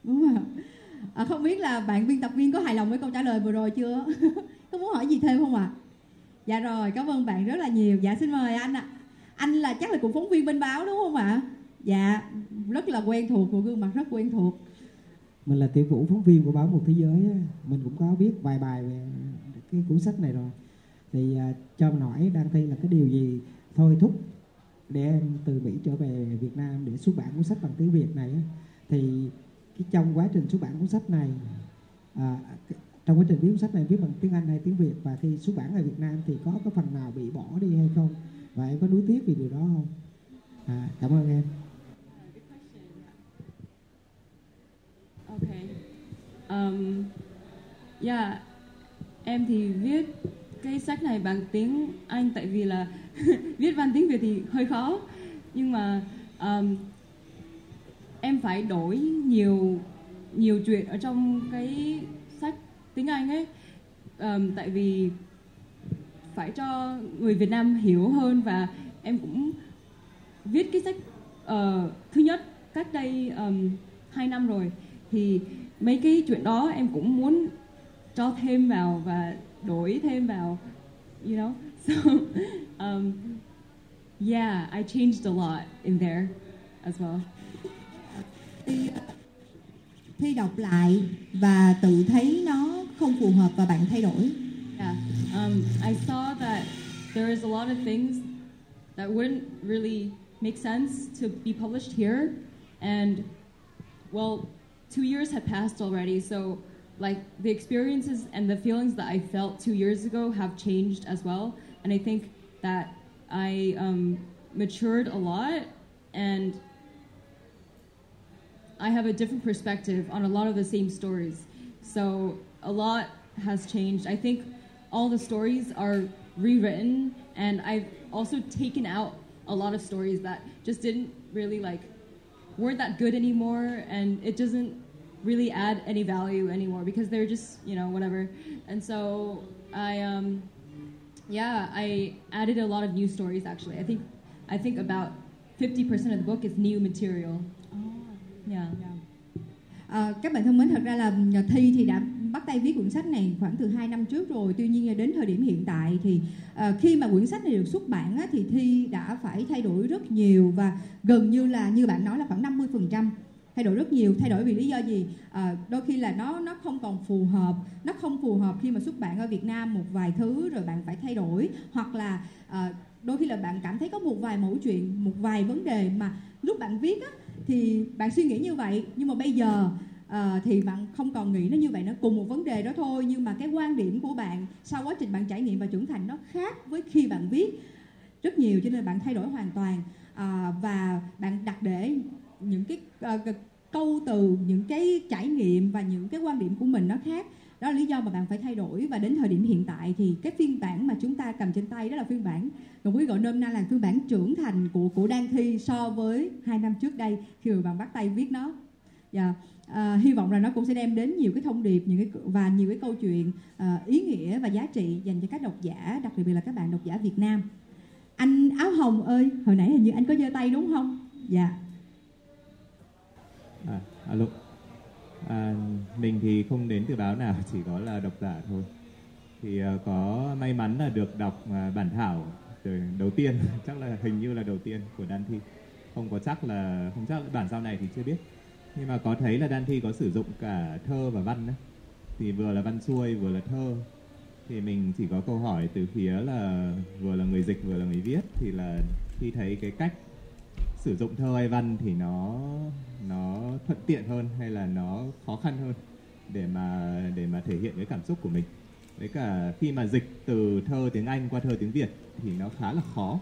Đúng không à, không biết là bạn biên tập viên có hài lòng với câu trả lời vừa rồi chưa? <laughs> Có muốn hỏi gì thêm không ạ? à? Dạ rồi cảm ơn bạn rất là nhiều. Dạ xin mời anh ạ. À. anh là chắc là cũng phóng viên bên báo đúng không ạ? Dạ rất là quen thuộc một gương mặt rất quen thuộc. Mình là tiểu vũ phóng viên của báo một thế giới mình cũng có biết vài bài về cái cuốn sách này rồi. Thì uh, cho mình hỏi đang thi là cái điều gì thôi thúc để em từ Mỹ trở về Việt Nam để xuất bản cuốn sách bằng tiếng Việt này thì cái trong quá trình xuất bản cuốn sách này à, trong quá trình viết cuốn sách này viết bằng tiếng Anh hay tiếng Việt và khi xuất bản ở Việt Nam thì có cái phần nào bị bỏ đi hay không? Và em có nuối tiếc vì điều đó không? À, cảm ơn em. Okay. Um, yeah, dạ, em thì viết cái sách này bằng tiếng Anh tại vì là <laughs> viết văn tiếng Việt thì hơi khó. Nhưng mà um, em phải đổi nhiều nhiều chuyện ở trong cái tiếng Anh ấy. Um, tại vì phải cho người Việt Nam hiểu hơn và em cũng viết cái sách uh, thứ nhất cách đây um, 2 năm rồi. Thì mấy cái chuyện đó em cũng muốn cho thêm vào và đổi thêm vào you know. <laughs> So um, yeah I changed a lot in there as well. Thi, ờ, thi đọc lại và tự thấy nó không phù hợp và bạn thay đổi. Yeah um, I saw that there is a lot of things that wouldn't really make sense to be published here. And well two years had passed already so like the experiences and the feelings that I felt two years ago have changed as well. And I think that I um, matured a lot and I have a different perspective on a lot of the same stories. So a lot has changed. I think all the stories are rewritten, and I've also taken out a lot of stories that just didn't really like weren't that good anymore, and it doesn't really add any value anymore because they're just you know whatever. And so I um yeah I added a lot of new stories actually. I think I think about fifty percent of the book is new material. Yeah. À, các bạn thân mến, thật ra là ờ, Thi thì đã bắt tay viết quyển sách này khoảng từ 2 năm trước rồi. Tuy nhiên ờ, đến thời điểm hiện tại thì à, khi mà quyển sách này được xuất bản á, thì Thi đã phải thay đổi rất nhiều và gần như là như bạn nói là khoảng 50% thay đổi rất nhiều thay đổi vì lý do gì à, đôi khi là nó nó không còn phù hợp nó không phù hợp khi mà xuất bản ở Việt Nam một vài thứ rồi bạn phải thay đổi hoặc là à, đôi khi là bạn cảm thấy có một vài mẫu chuyện một vài vấn đề mà lúc bạn viết á, thì bạn suy nghĩ như vậy nhưng mà bây giờ à, thì bạn không còn nghĩ nó như vậy nó cùng một vấn đề đó thôi nhưng mà cái quan điểm của bạn sau quá trình bạn trải nghiệm và trưởng thành nó khác với khi bạn viết rất nhiều cho nên bạn thay đổi hoàn toàn. À, và bạn đặt để những cái uh, câu từ những cái trải nghiệm và những cái quan điểm của mình nó khác đó là lý do mà bạn phải thay đổi. Và đến thời điểm hiện tại thì cái phiên bản mà chúng ta cầm trên tay đó là phiên bản còn quý gọi nôm na là phiên bản trưởng thành của của đang thi so với hai năm trước đây khi mà bạn bắt tay viết nó. Và à, hy vọng là nó cũng sẽ đem đến nhiều cái thông điệp những cái và nhiều cái câu chuyện uh, ý nghĩa và giá trị dành cho các độc giả đặc biệt là các bạn độc giả Việt Nam. Anh áo hồng ơi hồi nãy hình như anh có giơ tay đúng không? Dạ. À, alo à, mình thì không đến từ báo nào chỉ có là độc giả thôi. Thì uh, có may mắn là được đọc uh, bản thảo từ đầu tiên. <laughs> Chắc là hình như là đầu tiên của đan thi. Không có chắc là không chắc là bản sau này thì chưa biết. Nhưng mà có thấy là đan thi có sử dụng cả thơ và văn đấy thì vừa là văn xuôi vừa là thơ. Thì mình chỉ có câu hỏi từ phía là vừa là người dịch vừa là người viết. Thì là khi thấy cái cách sử dụng thơ hay văn thì nó nó thuận tiện hơn hay là nó khó khăn hơn để mà để mà thể hiện cái cảm xúc của mình? Với cả khi mà dịch từ thơ tiếng Anh qua thơ tiếng Việt thì nó khá là khó.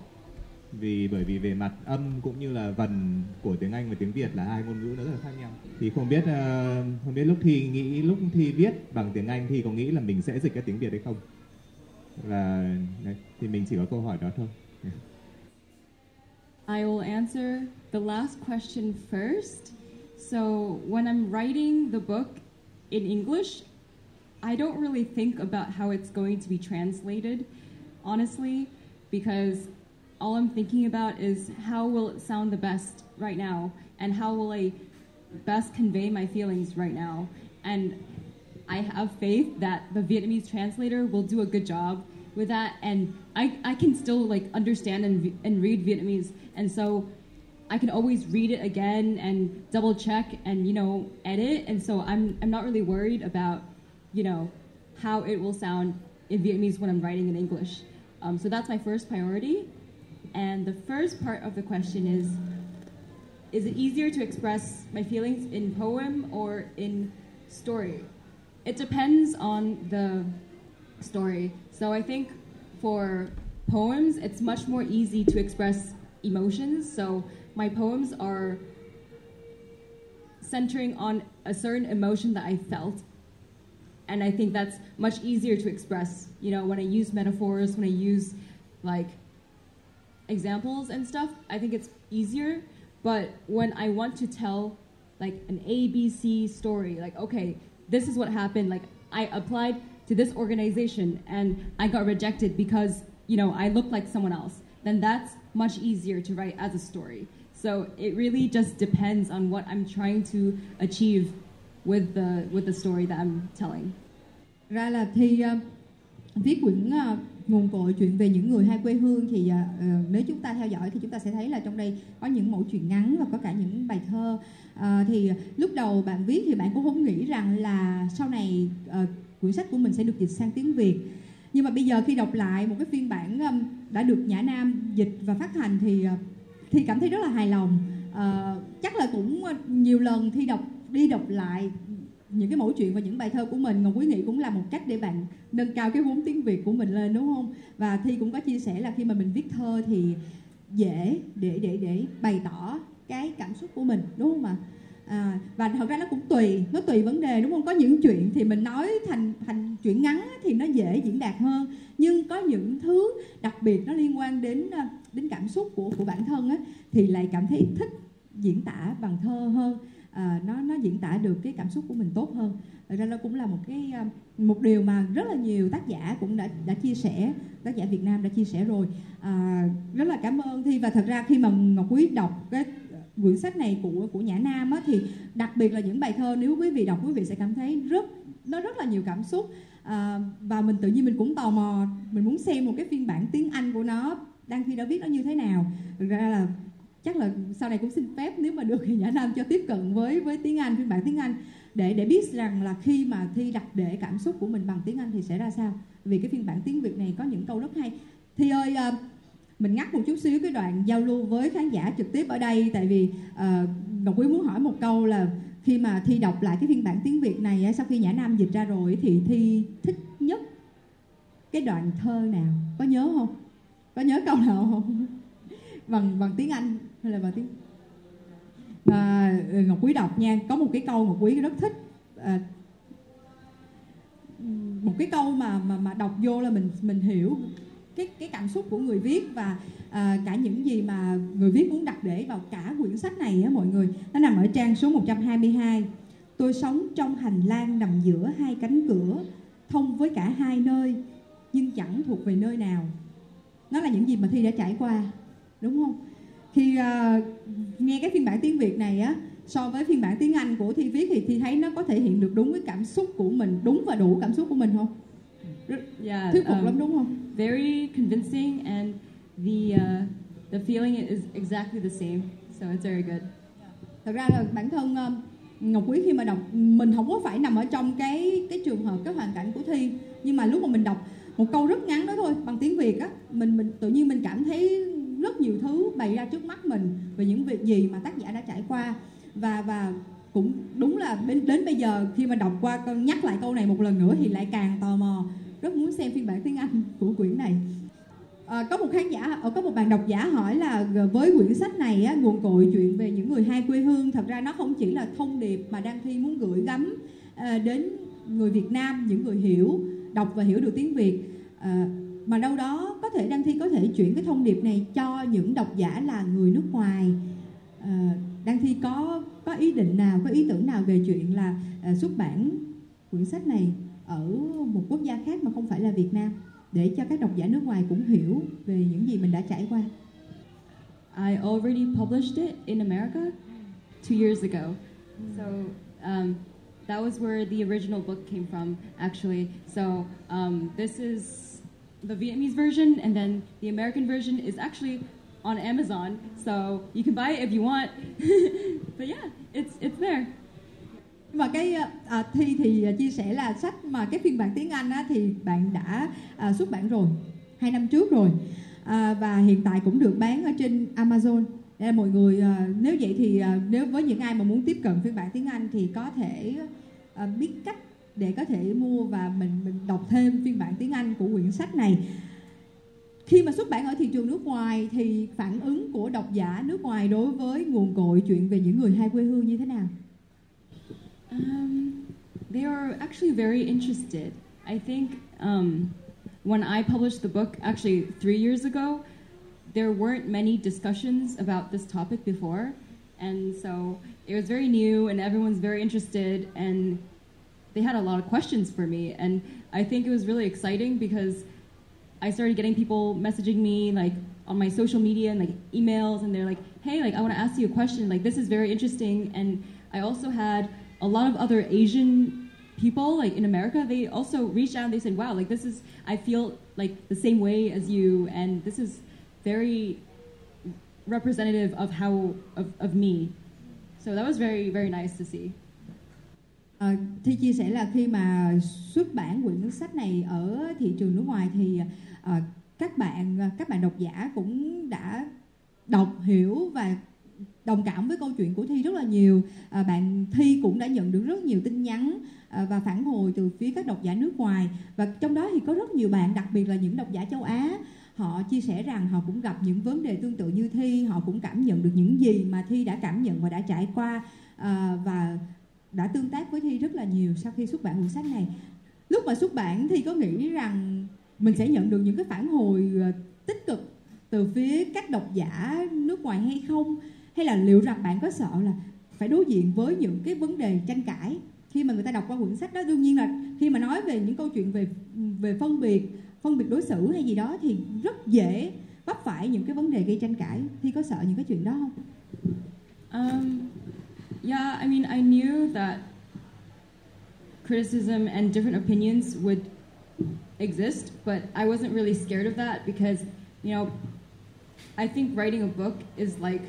Vì, bởi vì về mặt âm cũng như là vần của tiếng Anh và tiếng Việt là hai ngôn ngữ nó rất là khác nhau. Thì không biết ờ, không biết lúc thi nghĩ, lúc thi viết bằng tiếng Anh thì có nghĩ là mình sẽ dịch cái tiếng Việt hay không? Và thì mình chỉ có câu hỏi đó thôi. I will answer the last question first. So, when I'm writing the book in English, I don't really think about how it's going to be translated, honestly, because all I'm thinking about is how will it sound the best right now and how will I best convey my feelings right now. And I have faith that the Vietnamese translator will do a good job with that and I, I can still like understand and, and read Vietnamese. And so I can always read it again and double check and you know edit. And so I'm I'm not really worried about you know how it will sound in Vietnamese when I'm writing in English. Um, so that's my first priority. And the first part of the question is is it easier to express my feelings in poem or in story? It depends on the story. So I think for poems, it's much more easy to express emotions. So my poems are centering on a certain emotion that I felt. And I think that's much easier to express. You know, when I use metaphors, when I use like examples and stuff, I think it's easier. But when I want to tell like an ABC story, like, okay, this is what happened, like I applied to this organization and I got rejected because, you know, I looked like someone else. then that's much easier to write as a story. So it really just depends on what I'm trying to achieve with the with the story that I'm telling. ra là thi uh, à, viết quyển uh, nguồn à, cội chuyện về những người hai quê hương thì uh, nếu chúng ta theo dõi thì chúng ta sẽ thấy là trong đây có những mẫu chuyện ngắn và có cả những bài thơ uh, thì lúc đầu bạn viết thì bạn cũng không nghĩ rằng là sau này uh, quyển sách của mình sẽ được dịch sang tiếng Việt nhưng mà bây giờ khi đọc lại một cái phiên bản um, đã được Nhã Nam dịch và phát hành thì uh, thì cảm thấy rất là hài lòng uh, chắc là cũng uh, nhiều lần thi đọc đi đọc lại những cái mẫu chuyện và những bài thơ của mình Ngọc Quý nghĩ cũng là một cách để bạn nâng cao cái vốn tiếng Việt của mình lên đúng không? Và Thi cũng có chia sẻ là khi mà mình viết thơ thì dễ để để để bày tỏ cái cảm xúc của mình đúng không ạ? À, À, và thật ra nó cũng tùy nó tùy vấn đề đúng không? Có những chuyện thì mình nói thành thành chuyện ngắn thì nó dễ diễn đạt hơn. Nhưng có những thứ đặc biệt nó liên quan đến à, đến cảm xúc của của bản thân á thì lại cảm thấy thích diễn tả bằng thơ hơn. À, nó nó diễn tả được cái cảm xúc của mình tốt hơn. Thật ra nó cũng là một cái à, một điều mà rất là nhiều tác giả cũng đã đã chia sẻ tác giả Việt Nam đã chia sẻ rồi. À, rất là cảm ơn Thi. Và thật ra khi mà Ngọc Quý đọc cái quyển sách này của của Nhã Nam á, thì đặc biệt là những bài thơ nếu quý vị đọc quý vị sẽ cảm thấy rất nó rất là nhiều cảm xúc. À, và mình tự nhiên mình cũng tò mò mình muốn xem một cái phiên bản tiếng Anh của nó đang khi đã viết nó như thế nào. Thực ra là chắc là sau này cũng xin phép nếu mà được thì Nhã Nam cho tiếp cận với với tiếng Anh phiên bản tiếng Anh để để biết rằng là khi mà thi đặt để cảm xúc của mình bằng tiếng Anh thì sẽ ra sao. Vì cái phiên bản tiếng Việt này có những câu rất hay. Thi ơi uh, mình ngắt một chút xíu cái đoạn giao lưu với khán giả trực tiếp ở đây tại vì uh, Ngọc Quý muốn hỏi một câu là khi mà thi đọc lại cái phiên bản tiếng Việt này sau khi Nhã Nam dịch ra rồi thì thi thích nhất cái đoạn thơ nào? Có nhớ không? Có nhớ câu nào không? <laughs> Bằng bằng tiếng Anh hay là bằng tiếng à, ừ, Ngọc Quý đọc nha. Có một cái câu Ngọc Quý rất thích à, một cái câu mà mà mà đọc vô là mình mình hiểu cái cái cảm xúc của người viết và à, cả những gì mà người viết muốn đặt để vào cả quyển sách này á mọi người. Nó nằm ở trang số 122 tôi sống trong hành lang nằm giữa hai cánh cửa thông với cả hai nơi nhưng chẳng thuộc về nơi nào. Nó là những gì mà thi đã trải qua đúng không? Khi uh, ờ, nghe cái phiên bản tiếng việt này á so với phiên bản tiếng anh của thi viết thì thi thấy nó có thể hiện được đúng cái cảm xúc của mình đúng và đủ cảm xúc của mình không? Yeah, thuyết phục um, lắm đúng không Very convincing, and the uh, the feeling is exactly the same. So it's very good. thật ra là bản thân uh, Ngọc Quý khi mà đọc mình không có phải nằm ở trong cái cái trường hợp cái hoàn cảnh của Thi nhưng mà lúc mà mình đọc một câu rất ngắn đó thôi bằng tiếng Việt á mình mình tự nhiên mình cảm thấy rất nhiều thứ bày ra trước mắt mình về những việc gì mà tác giả đã trải qua và và cũng đúng là đến, đến bây giờ khi mà đọc qua nhắc lại câu này một lần nữa thì lại càng tò mò rất muốn xem phiên bản tiếng Anh của quyển này. À, có một khán giả ở có một bạn độc giả hỏi là ờ, với quyển sách này á, nguồn cội chuyện về những người hai quê hương thật ra nó không chỉ là thông điệp mà Đăng Thi muốn gửi gắm à, đến người Việt Nam những người hiểu đọc và hiểu được tiếng Việt. À, mà đâu đó có thể Đăng Thi có thể chuyển cái thông điệp này cho những độc giả là người nước ngoài. À, Đăng Thi có có ý định nào có ý tưởng nào về chuyện là à, xuất bản quyển sách này? Ở một quốc gia khác mà không phải là Việt Nam để cho các độc giả nước ngoài cũng hiểu về những gì mình đã trải qua. I already published it in America two years ago. So um, that was where the original book came from, actually. So um, this is the Vietnamese version, and then the American version is actually on Amazon. So you can buy it if you want. <laughs> but yeah, it's it's there. Và cái à, thi thì à, chia sẻ là sách mà cái phiên bản tiếng Anh á, thì bạn đã à, xuất bản rồi hai năm trước rồi. À, và hiện tại cũng được bán ở trên Amazon. Đây mọi người à, nếu vậy thì à, nếu với những ai mà muốn tiếp cận phiên bản tiếng Anh thì có thể à, biết cách để có thể mua và mình mình đọc thêm phiên bản tiếng Anh của quyển sách này. Khi mà xuất bản ở thị trường nước ngoài thì phản ứng của độc giả nước ngoài đối với nguồn cội chuyện về những người hai quê hương như thế nào? Um, they are actually very interested. I think um, when I published the book, actually three years ago, there weren't many discussions about this topic before. And so it was very new, and everyone's very interested, and they had a lot of questions for me. And I think it was really exciting because I started getting people messaging me, like, on my social media and like emails, and they're like, "Hey, like I want to ask you a question. Like this is very interesting." And I also had a lot of other Asian people like in America. They also reached out and they said, "Wow, like this is I feel like the same way as you, and this is very representative of how of, of me." So that was very very nice to see. Ờ, à, Thi chia sẻ là khi mà xuất bản quyển sách này ở thị trường nước ngoài thì à, các bạn các bạn độc giả cũng đã đọc hiểu và đồng cảm với câu chuyện của Thi rất là nhiều. À, bạn Thi cũng đã nhận được rất nhiều tin nhắn à, và phản hồi từ phía các độc giả nước ngoài và trong đó thì có rất nhiều bạn, đặc biệt là những độc giả châu Á họ chia sẻ rằng họ cũng gặp những vấn đề tương tự như Thi, họ cũng cảm nhận được những gì mà Thi đã cảm nhận và đã trải qua à, và đã tương tác với Thi rất là nhiều sau khi xuất bản cuốn sách này. Lúc mà xuất bản Thi có nghĩ rằng mình sẽ nhận được những cái phản hồi à, tích cực từ phía các độc giả nước ngoài hay không? Hay là liệu rằng bạn có sợ là phải đối diện với những cái vấn đề tranh cãi? Khi mà người ta đọc qua quyển sách đó đương nhiên là khi mà nói về những câu chuyện về về phân biệt phân biệt đối xử hay gì đó thì rất dễ vấp phải những cái vấn đề gây tranh cãi. Thì có sợ những cái chuyện đó không? Um, Yeah, I mean, I knew that criticism and different opinions would exist, but I wasn't really scared of that because, you know, I think writing a book is like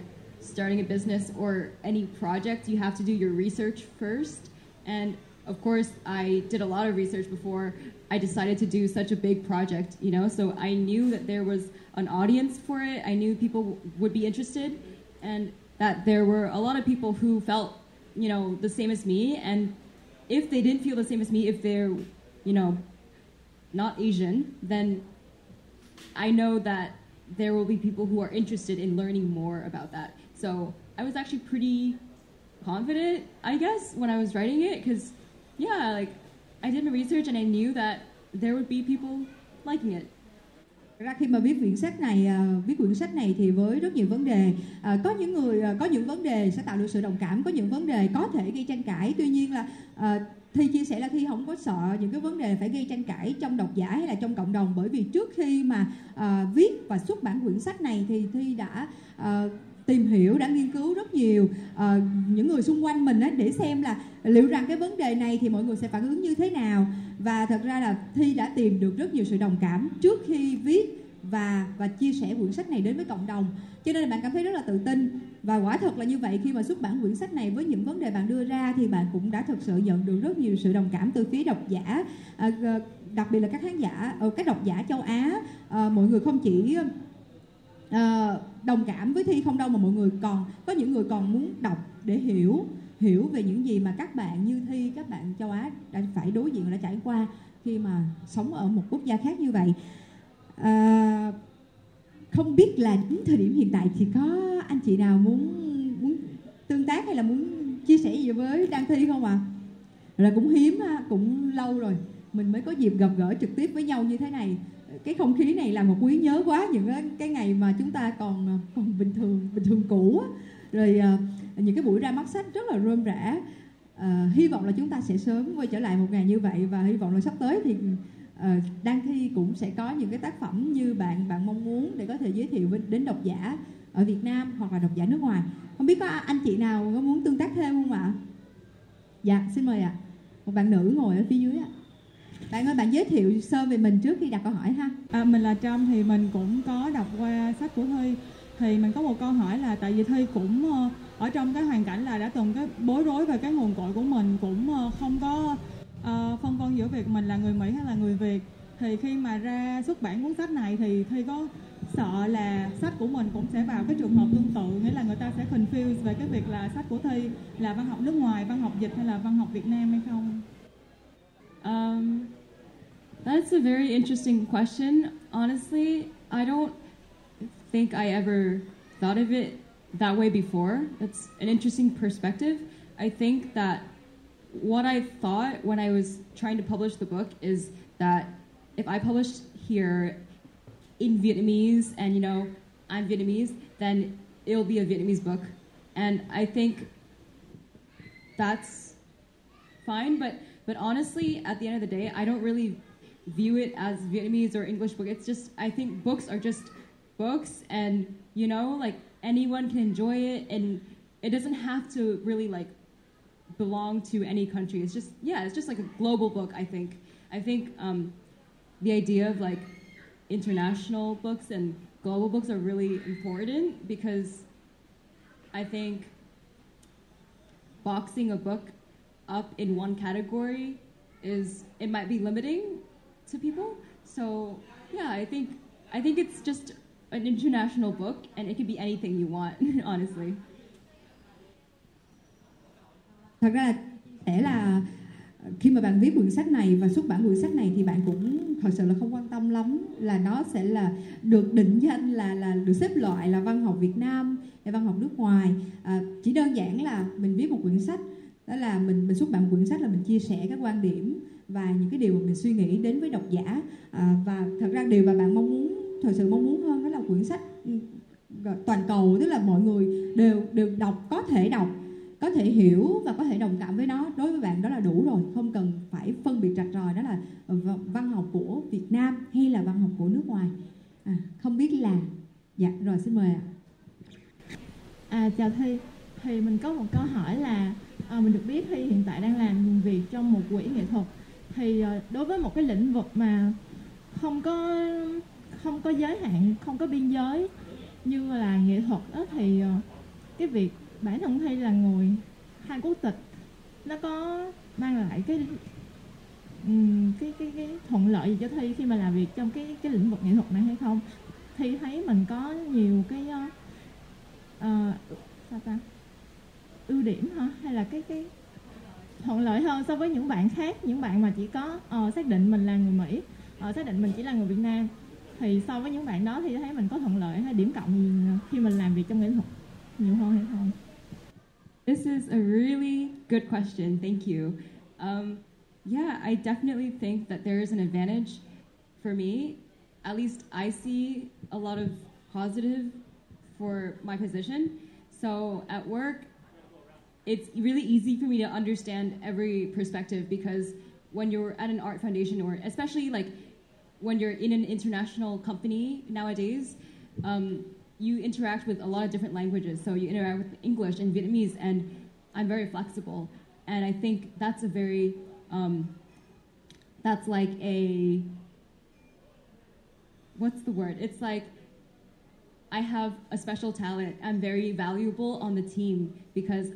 starting a business or any project. You have to do your research first. And of course, I did a lot of research before I decided to do such a big project, you know, so I knew that there was an audience for it. I knew people would be interested. And that there were a lot of people who felt, you know, the same as me. And if they didn't feel the same as me, if they're, you know, not Asian, then I know that there will be people who are interested in learning more about that. So I was actually pretty confident, I guess, when I was writing it, because, yeah, like, I did my research and I knew that there would be people liking it. ra khi mà viết quyển sách này à, viết quyển sách này thì với rất nhiều vấn đề. À, có những người à, có những vấn đề sẽ tạo được sự đồng cảm có những vấn đề có thể gây tranh cãi. Tuy nhiên là thi chia sẻ là thi không có sợ những cái vấn đề phải gây tranh cãi trong độc giả hay là trong cộng đồng. Bởi vì trước khi mà viết và xuất bản quyển sách này thì thi đã tìm hiểu đã nghiên cứu rất nhiều uh, những người xung quanh mình á, để xem là liệu rằng cái vấn đề này thì mọi người sẽ phản ứng như thế nào. Và thật ra là thi đã tìm được rất nhiều sự đồng cảm trước khi viết và và chia sẻ quyển sách này đến với cộng đồng. Cho nên là bạn cảm thấy rất là tự tin. Và quả thật là như vậy khi mà xuất bản quyển sách này với những vấn đề bạn đưa ra thì bạn cũng đã thực sự nhận được rất nhiều sự đồng cảm từ phía độc giả à, đặc biệt là các khán giả ở các độc giả châu Á. À, mọi người không chỉ Ờ, đồng cảm với thi không đâu mà mọi người còn có những người còn muốn đọc để hiểu hiểu về những gì mà các bạn như thi các bạn châu Á đã phải đối diện và đã trải qua khi mà sống ở một quốc gia khác như vậy à, không biết là đến thời điểm hiện tại thì có anh chị nào muốn muốn tương tác hay là muốn chia sẻ gì với Đăng Thi không ạ? À? Là cũng hiếm cũng lâu rồi mình mới có dịp gặp gỡ trực tiếp với nhau như thế này cái không khí này là một quý nhớ quá những cái ngày mà chúng ta còn à, còn bình thường bình thường cũ rồi uh, những cái buổi ra mắt sách rất là rôm rã. Uh, hy vọng là chúng ta sẽ sớm quay trở lại một ngày như vậy và hy vọng là sắp tới thì uh, đăng thi cũng sẽ có những cái tác phẩm như bạn bạn mong muốn để có thể giới thiệu đến độc giả ở Việt Nam hoặc là độc giả nước ngoài. Không biết có anh chị nào có muốn tương tác thêm không ạ? Dạ xin mời ạ. Một bạn nữ ngồi ở phía dưới ạ bạn ơi bạn giới thiệu sơ về mình trước khi đặt câu hỏi ha. À, mình là trâm thì mình cũng có đọc qua sách của thi thì mình có một câu hỏi là tại vì thi cũng ờ, ở trong cái hoàn cảnh là đã từng cái bối rối về cái nguồn cội của mình cũng ờ, không có uh, phân vân giữa việc mình là người mỹ hay là người việt. Thì khi mà ra xuất bản cuốn sách này thì thi có sợ là sách của mình cũng sẽ vào cái trường hợp tương tự nghĩa là người ta sẽ confuse về cái việc là sách của thi là văn học nước ngoài văn học dịch hay là văn học việt nam hay không? Um, That's a very interesting question. Honestly, I don't think I ever thought of it that way before. That's an interesting perspective. I think that what I thought when I was trying to publish the book is that if I published here in Vietnamese and you know I'm Vietnamese, then it'll be a Vietnamese book. And I think that's fine, but but honestly, at the end of the day, I don't really view it as Vietnamese or English book. It's just I think books are just books and you know like anyone can enjoy it and it doesn't have to really like belong to any country it's just yeah it's just like a global book i think i think um, the idea of like international books and global books are really important because i think boxing a book up in one category is it might be limiting to people. So yeah i think i think it's just an international book and it could be anything you want <laughs> honestly. Thật ra sẽ là khi mà bạn viết quyển sách này và xuất bản quyển sách này thì bạn cũng thật sự là không quan tâm lắm là nó sẽ là được định danh là là được xếp loại là văn học Việt Nam hay văn học nước ngoài. À, chỉ đơn giản là mình viết một quyển sách đó là mình mình xuất bản quyển sách là mình chia sẻ các quan điểm và những cái điều mà mình suy nghĩ đến với độc giả. À, và thật ra điều mà bạn mong muốn thật sự mong muốn hơn đó là quyển sách ừ, toàn cầu tức là mọi người đều đều đọc có thể đọc có thể hiểu và có thể đồng cảm với nó. Đối với bạn đó là đủ rồi không cần phải phân biệt rạch ròi đó là văn học của Việt Nam hay là văn học của nước ngoài. À, không biết là dạ rồi xin mời ạ. À chào thi thì mình có một câu hỏi là à, mình được biết thi hiện tại đang làm việc trong một quỹ nghệ thuật. Thì à, đối với một cái lĩnh vực mà không có không có giới hạn không có biên giới như là nghệ thuật đó thì à, cái việc bản thân thi là người hai quốc tịch nó có mang lại cái cái cái cái thuận lợi gì cho thi khi mà làm việc trong cái cái lĩnh vực nghệ thuật này hay không? Thi thấy mình có nhiều cái uh, uh, sao ta? Ưu điểm hả hay là cái cái thuận lợi hơn so với những bạn khác những bạn mà chỉ có uh, xác định mình là người mỹ uh, xác định mình chỉ là người việt nam thì so với những bạn đó thì thấy mình có thuận lợi hay điểm cộng gì khi mình làm việc trong nghệ thuật nhiều hơn hay không This is a really good question. Thank you. Um, yeah, I definitely think that there is an advantage for me. At least I see a lot of positive for my position. So at work, it's really easy for me to understand every perspective because when you're at an art foundation or especially like when you're in an international company nowadays, um, you interact with a lot of different languages. So you interact with English and Vietnamese, and I'm very flexible. And I think that's a very, um, that's like a, what's the word? It's like I have a special talent. I'm very valuable on the team because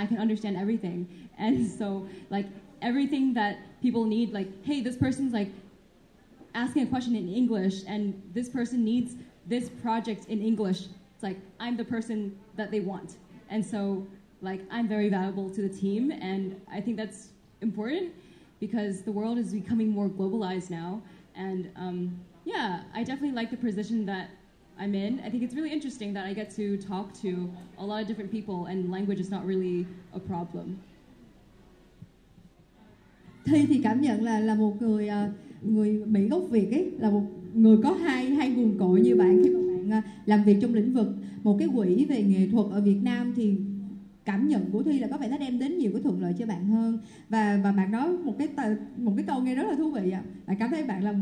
I can understand everything. And so, like, everything that people need, like, hey, this person's like asking a question in English, and this person needs this project in English, it's like I'm the person that they want. And so like I'm very valuable to the team and I think that's important because the world is becoming more globalized now. And um, yeah, I definitely like the position that I'm in. I think it's really interesting that I get to talk to a lot of different people and language is not really a problem. Thi thì cảm nhận là là một người à, người Mỹ gốc Việt ấy, là một người có hai hai nguồn cội như bạn khi mà bạn à, làm việc trong lĩnh vực một cái quỹ về nghệ thuật ở Việt Nam thì cảm nhận của Thi là có vẻ nó đem đến nhiều cái thuận lợi cho bạn hơn và và bạn nói một cái một cái câu nghe rất là thú vị ạ. À. Bạn cảm thấy bạn là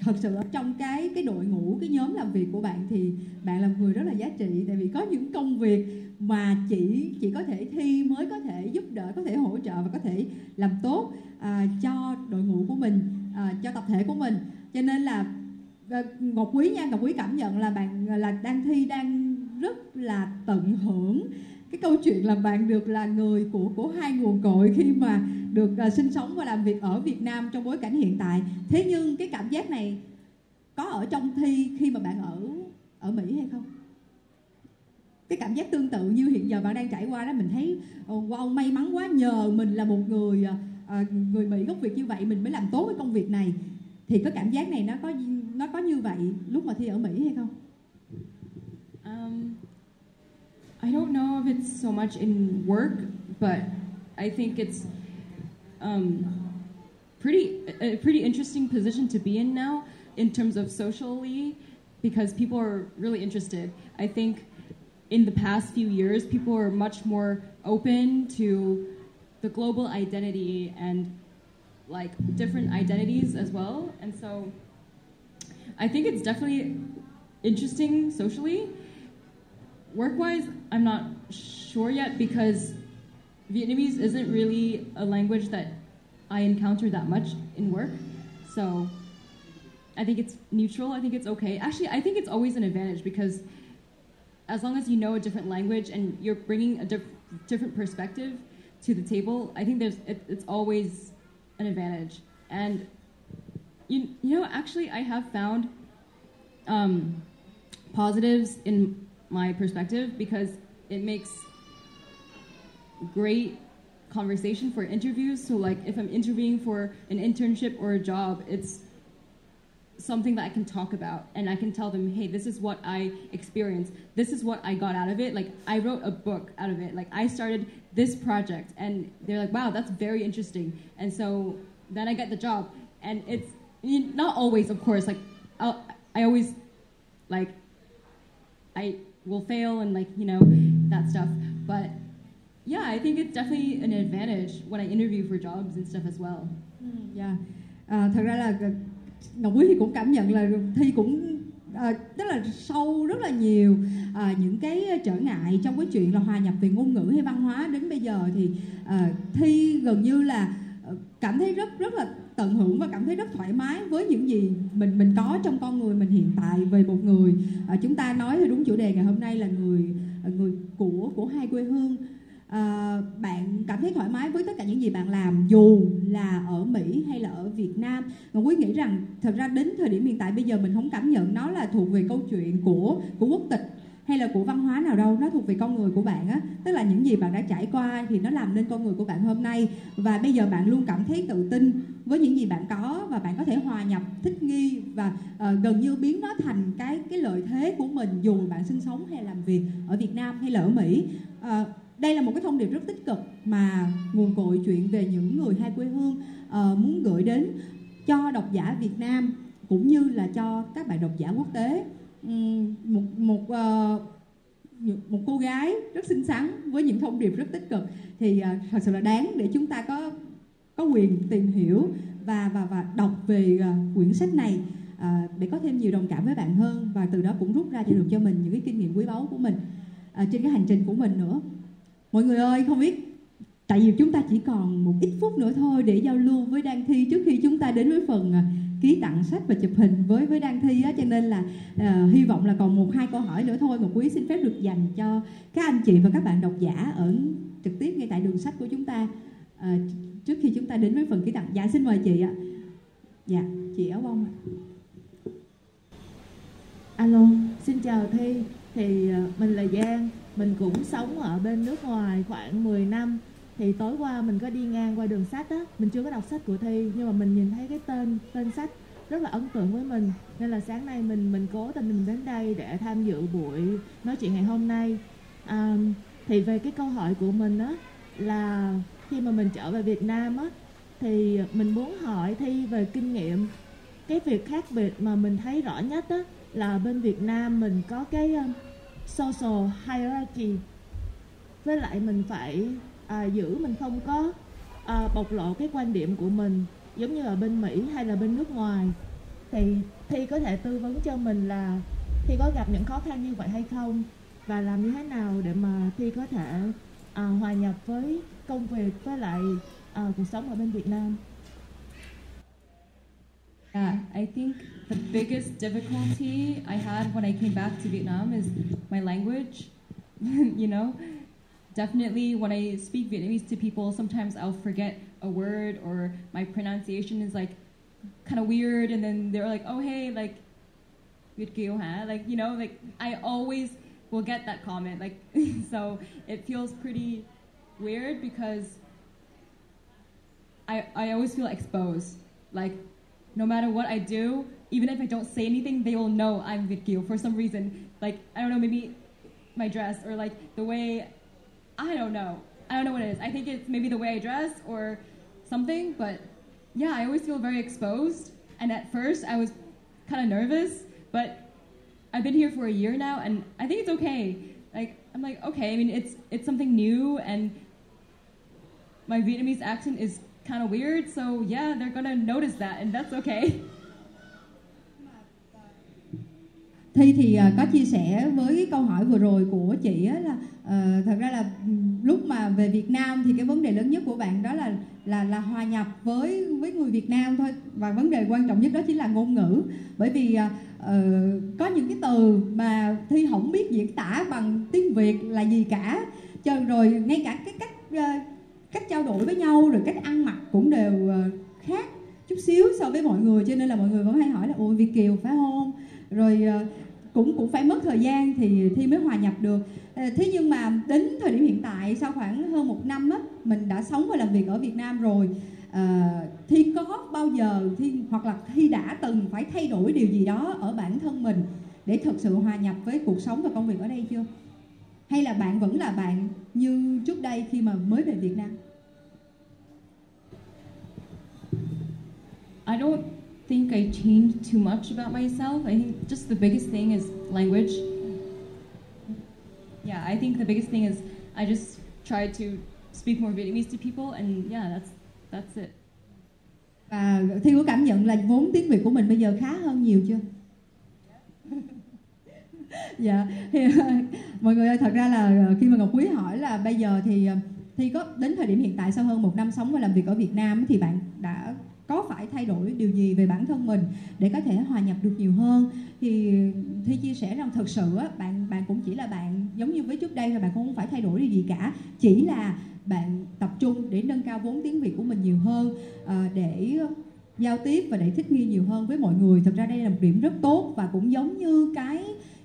thật sự là trong cái cái đội ngũ cái nhóm làm việc của bạn thì bạn là một người rất là giá trị. Tại vì có những công việc mà chỉ chỉ có thể thi mới có thể giúp đỡ có thể hỗ trợ và có thể làm tốt à, cho đội ngũ của mình à, cho tập thể của mình. Cho nên là à, ngọc quý nha ngọc quý cảm nhận là bạn à, là đang thi đang rất là tận hưởng cái câu chuyện là bạn được là người của của hai nguồn cội khi mà được uh, sinh sống và làm việc ở Việt Nam trong bối cảnh hiện tại. Thế nhưng cái cảm giác này có ở trong thi khi mà bạn ở ở Mỹ hay không? Cái cảm giác tương tự như hiện giờ bạn đang trải qua đó mình thấy ờ, wow may mắn quá nhờ mình là một người uh, người Mỹ gốc Việt như vậy mình mới làm tốt cái công việc này. Thì cái cảm giác này nó có nó có như vậy lúc mà thi ở Mỹ hay không? Um, I don't know if it's so much in work, but I think it's um, pretty a pretty interesting position to be in now in terms of socially because people are really interested. I think in the past few years, people are much more open to the global identity and like different identities as well. And so I think it's definitely interesting socially. Work wise, I'm not sure yet because Vietnamese isn't really a language that I encounter that much in work. So I think it's neutral. I think it's okay. Actually, I think it's always an advantage because as long as you know a different language and you're bringing a diff- different perspective to the table, I think there's it, it's always an advantage. And you you know, actually, I have found um, positives in my perspective because it makes great conversation for interviews. So, like, if I'm interviewing for an internship or a job, it's something that I can talk about and I can tell them, hey, this is what I experienced. This is what I got out of it. Like, I wrote a book out of it. Like, I started this project. And they're like, wow, that's very interesting. And so then I get the job. And it's not always, of course. Like, I'll, I always, like, I will fail and, like, you know, that stuff. But yeah, I think it's definitely an advantage when I interview for jobs and stuff as well. Dạ. À, thật ra là Ngọc Quý thì cũng cảm nhận là thi cũng à, rất là sâu rất là nhiều à, những cái trở ngại trong cái chuyện là hòa nhập về ngôn ngữ hay văn hóa đến bây giờ thì à, thi gần như là ờ, cảm thấy rất rất là tận hưởng và cảm thấy rất thoải mái với những gì mình mình có trong con người mình hiện tại về một người. À, chúng ta nói thì đúng chủ đề ngày hôm nay là người à, người của của hai quê hương. À, bạn cảm thấy thoải mái với tất cả những gì bạn làm dù là ở Mỹ hay là ở Việt Nam. Ngọc Quý nghĩ rằng thật ra đến thời điểm hiện tại bây giờ mình không cảm nhận nó là thuộc về câu chuyện của của quốc tịch hay là của văn hóa nào đâu nó thuộc về con người của bạn á. Tức là những gì bạn đã trải qua thì nó làm nên con người của bạn hôm nay. Và bây giờ bạn luôn cảm thấy tự tin với những gì bạn có và bạn có thể hòa nhập thích nghi và uh, gần như biến nó thành cái cái lợi thế của mình dù bạn sinh sống hay làm việc ở Việt Nam hay là ở Mỹ. Uh, đây là một cái thông điệp rất tích cực mà nguồn cội chuyện về những người hai quê hương uh, muốn gửi đến cho độc giả Việt Nam cũng như là cho các bạn độc giả quốc tế. Um, một một uh, một cô gái rất xinh xắn với những thông điệp rất tích cực thì uh, thật sự là đáng để chúng ta có có quyền tìm hiểu và và và đọc về uh, quyển sách này. Uh, để có thêm nhiều đồng cảm với bạn hơn và từ đó cũng rút ra cho được cho mình những cái kinh nghiệm quý báu của mình uh, trên cái hành trình của mình nữa. Mọi người ơi không biết tại vì chúng ta chỉ còn một ít phút nữa thôi để giao lưu với Đan Thi trước khi chúng ta đến với phần ký tặng sách và chụp hình với với Đan Thi á. Cho nên là uh, hy vọng là còn một hai câu hỏi nữa thôi mà quý xin phép được dành cho các anh chị và các bạn độc giả ở trực tiếp ngay tại đường sách của chúng ta. Uh, trước khi chúng ta đến với phần ký tặng dạ xin mời chị ạ. Dạ chị áo bông ạ. Alo xin chào Thi. Thì ờ, mình là Giang. Mình cũng sống ở bên nước ngoài khoảng 10 năm. Thì tối qua mình có đi ngang qua đường sách á. Mình chưa có đọc sách của thi nhưng mà mình nhìn thấy cái tên tên sách rất là ấn tượng với mình. Nên là sáng nay mình mình cố tình mình đến đây để tham dự buổi nói chuyện ngày hôm nay. À, thì về cái câu hỏi của mình á là khi mà mình trở về Việt Nam á thì mình muốn hỏi thi về kinh nghiệm. Cái việc khác biệt mà mình thấy rõ nhất á là bên Việt Nam mình có cái ờ, social hierarchy. Với lại mình phải à, giữ mình không có à, bộc lộ cái quan điểm của mình giống như ở bên Mỹ hay là bên nước ngoài. Thì thi có thể tư vấn cho mình là thi có gặp những khó khăn như vậy hay không? Và làm như thế nào để mà thi có thể à, hòa nhập với công việc với lại cuộc sống ở bên Việt Nam Yeah, I think the biggest difficulty I had when I came back to Vietnam is my language. <laughs> you know, definitely when I speak Vietnamese to people, sometimes I'll forget a word or my pronunciation is like kind of weird, and then they're like, "Oh, hey, like, Việt kiều hả?" Like, you know, like I always will get that comment. Like, <laughs> so it feels pretty weird because I I always feel exposed. Like no matter what I do, even if I don't say anything, they will know I'm Vitkyu for some reason. Like, I don't know, maybe my dress or like the way, I don't know. I don't know what it is. I think it's maybe the way I dress or something, but yeah, I always feel very exposed. And at first, I was kind of nervous, but I've been here for a year now, and I think it's okay. Like, I'm like, okay, I mean, it's, it's something new, and my Vietnamese accent is kind of weird, so yeah, they're gonna notice that, and that's okay. Thi thì à, có chia sẻ với cái câu hỏi vừa rồi của chị á là uh, thật ra là ừ, lúc mà về Việt Nam thì cái vấn đề lớn nhất của bạn đó là là là hòa nhập với với người Việt Nam thôi. Và vấn đề quan trọng nhất đó chính là ngôn ngữ. Bởi vì uh, có những cái từ mà Thi không biết diễn tả bằng tiếng Việt là gì cả. Cho rồi ngay cả cái cách uh, cách trao đổi với nhau rồi cách ăn mặc cũng đều ờ, khác chút xíu so với mọi người cho nên là mọi người vẫn hay hỏi là ôi Việt kiều phải không? Rồi ờ, cũng cũng phải mất thời gian thì thi mới hòa nhập được. Ờ, thế nhưng mà đến thời điểm hiện tại sau khoảng hơn một năm á mình đã sống và làm việc ở Việt Nam rồi à, thi có bao giờ thi hoặc là thi đã từng phải thay đổi điều gì đó ở bản thân mình để thực sự hòa nhập với cuộc sống và công việc ở đây chưa? Hay là bạn vẫn là bạn như trước đây khi mà mới về Việt Nam I don't think I changed too much about myself. I think just the biggest thing is language. Yeah, I think the biggest thing is I just try to speak more Vietnamese to people, and yeah, that's that's it. Và Thi có cảm nhận là vốn tiếng Việt của mình bây giờ khá hơn nhiều chưa? <laughs> dạ. Thì, <laughs> mọi người ơi thật ra là ờ, khi mà Ngọc Quý hỏi là bây giờ thì ờ, thì có đến thời điểm hiện tại sau hơn một năm sống và làm việc ở Việt Nam thì bạn đã có phải thay đổi điều gì về bản thân mình để có thể hòa nhập được nhiều hơn? Thì thi chia sẻ rằng thật sự á, bạn bạn cũng chỉ là bạn giống như với trước đây là bạn cũng không phải thay đổi điều gì cả. Chỉ là bạn tập trung để nâng cao vốn tiếng việt của mình nhiều hơn à, để giao tiếp và để thích nghi nhiều hơn với mọi người. Thật ra đây là một điểm rất tốt và cũng giống như cái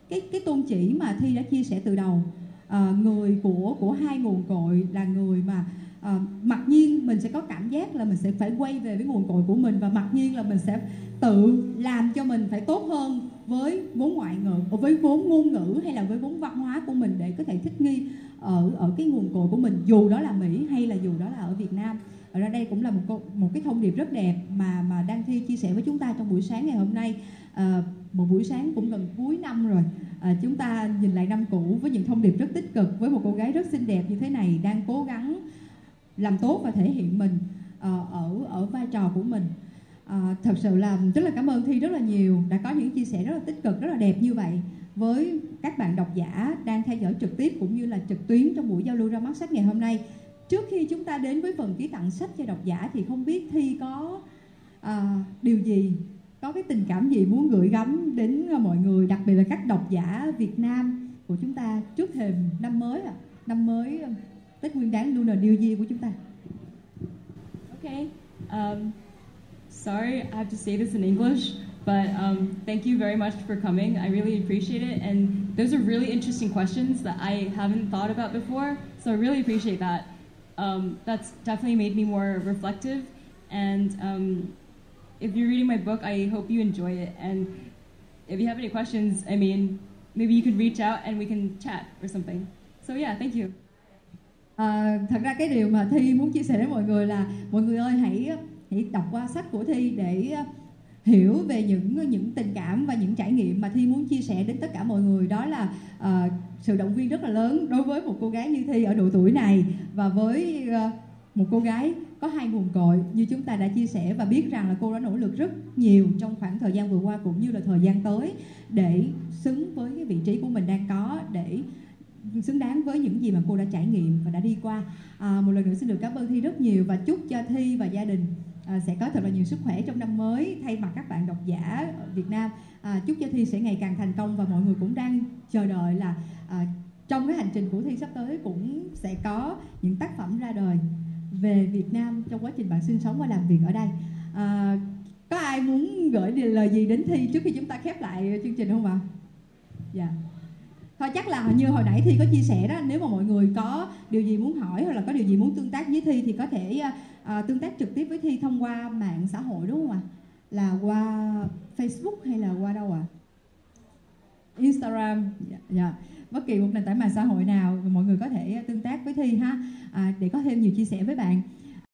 cái cái tôn chỉ mà thi đã chia sẻ từ đầu à, người của của hai nguồn cội là người mà à, mặc nhiên mình sẽ có cảm giác là mình sẽ phải quay về với nguồn cội của mình và mặc nhiên là mình sẽ tự làm cho mình phải tốt hơn với vốn ngoại ngữ ờ, với vốn ngôn ngữ hay là với vốn văn hóa của mình để có thể thích nghi ở ở cái nguồn cội của mình dù đó là Mỹ hay là dù đó là ở Việt Nam ở ra đây cũng là một một cái thông điệp rất đẹp mà mà đang thi chia sẻ với chúng ta trong buổi sáng ngày hôm nay. À, một buổi sáng cũng gần cuối năm rồi. À, chúng ta nhìn lại năm cũ với những thông điệp rất tích cực với một cô gái rất xinh đẹp như thế này đang cố gắng làm tốt và thể hiện mình à, ở ở vai trò của mình. À, thật sự là rất là cảm ơn thi rất là nhiều đã có những chia sẻ rất là tích cực rất là đẹp như vậy. Với các bạn độc giả đang theo dõi trực tiếp cũng như là trực tuyến trong buổi giao lưu ra mắt sách ngày hôm nay trước khi chúng ta đến với phần ký tặng sách cho độc giả thì không biết thi có à, điều gì có cái tình cảm gì muốn gửi gắm đến à, mọi người đặc biệt là các độc giả Việt Nam của chúng ta trước thềm năm mới à năm mới à, Tết Nguyên Đán Lunar New Year của chúng ta. Okay. Um, sorry, I have to say this in English, but um, thank you very much for coming. I really appreciate it, and those are really interesting questions that I haven't thought about before. So I really appreciate that. Um, that's definitely made me more reflective, and um, if you're reading my book, I hope you enjoy it. And if you have any questions, I mean, maybe you could reach out and we can chat or something. So yeah, thank you. À, thật ra cái điều mà thi muốn chia sẻ với mọi người là mọi người ơi hãy hãy đọc qua sách của thi để hiểu về những những tình cảm và những trải nghiệm mà thi muốn chia sẻ đến tất cả mọi người. Đó là uh, sự động viên rất là lớn đối với một cô gái như thi ở độ tuổi này và với uh, một cô gái có hai nguồn cội như chúng ta đã chia sẻ và biết rằng là cô đã nỗ lực rất nhiều trong khoảng thời gian vừa qua cũng như là thời gian tới để xứng với cái vị trí của mình đang có để xứng đáng với những gì mà cô đã trải nghiệm và đã đi qua. À, một lần nữa xin được cảm ơn thi rất nhiều và chúc cho thi và gia đình à, sẽ có thật là nhiều sức khỏe trong năm mới thay mặt các bạn độc giả ở Việt Nam à, chúc cho thi sẽ ngày càng thành công và mọi người cũng đang chờ đợi là à, trong cái hành trình của thi sắp tới cũng sẽ có những tác phẩm ra đời về Việt Nam trong quá trình bạn sinh sống và làm việc ở đây à, có ai muốn gửi lời gì đến thi trước khi chúng ta khép lại chương trình không ạ? Dạ. Yeah thôi chắc là như hồi nãy thi có chia sẻ đó nếu mà mọi người có điều gì muốn hỏi hoặc là có điều gì muốn tương tác với thi thì có thể à, à, tương tác trực tiếp với thi thông qua mạng xã hội đúng không ạ là qua facebook hay là qua đâu ạ à? instagram dạ, dạ. bất kỳ một nền tảng mạng xã hội nào mọi người có thể tương tác với thi ha à, để có thêm nhiều chia sẻ với bạn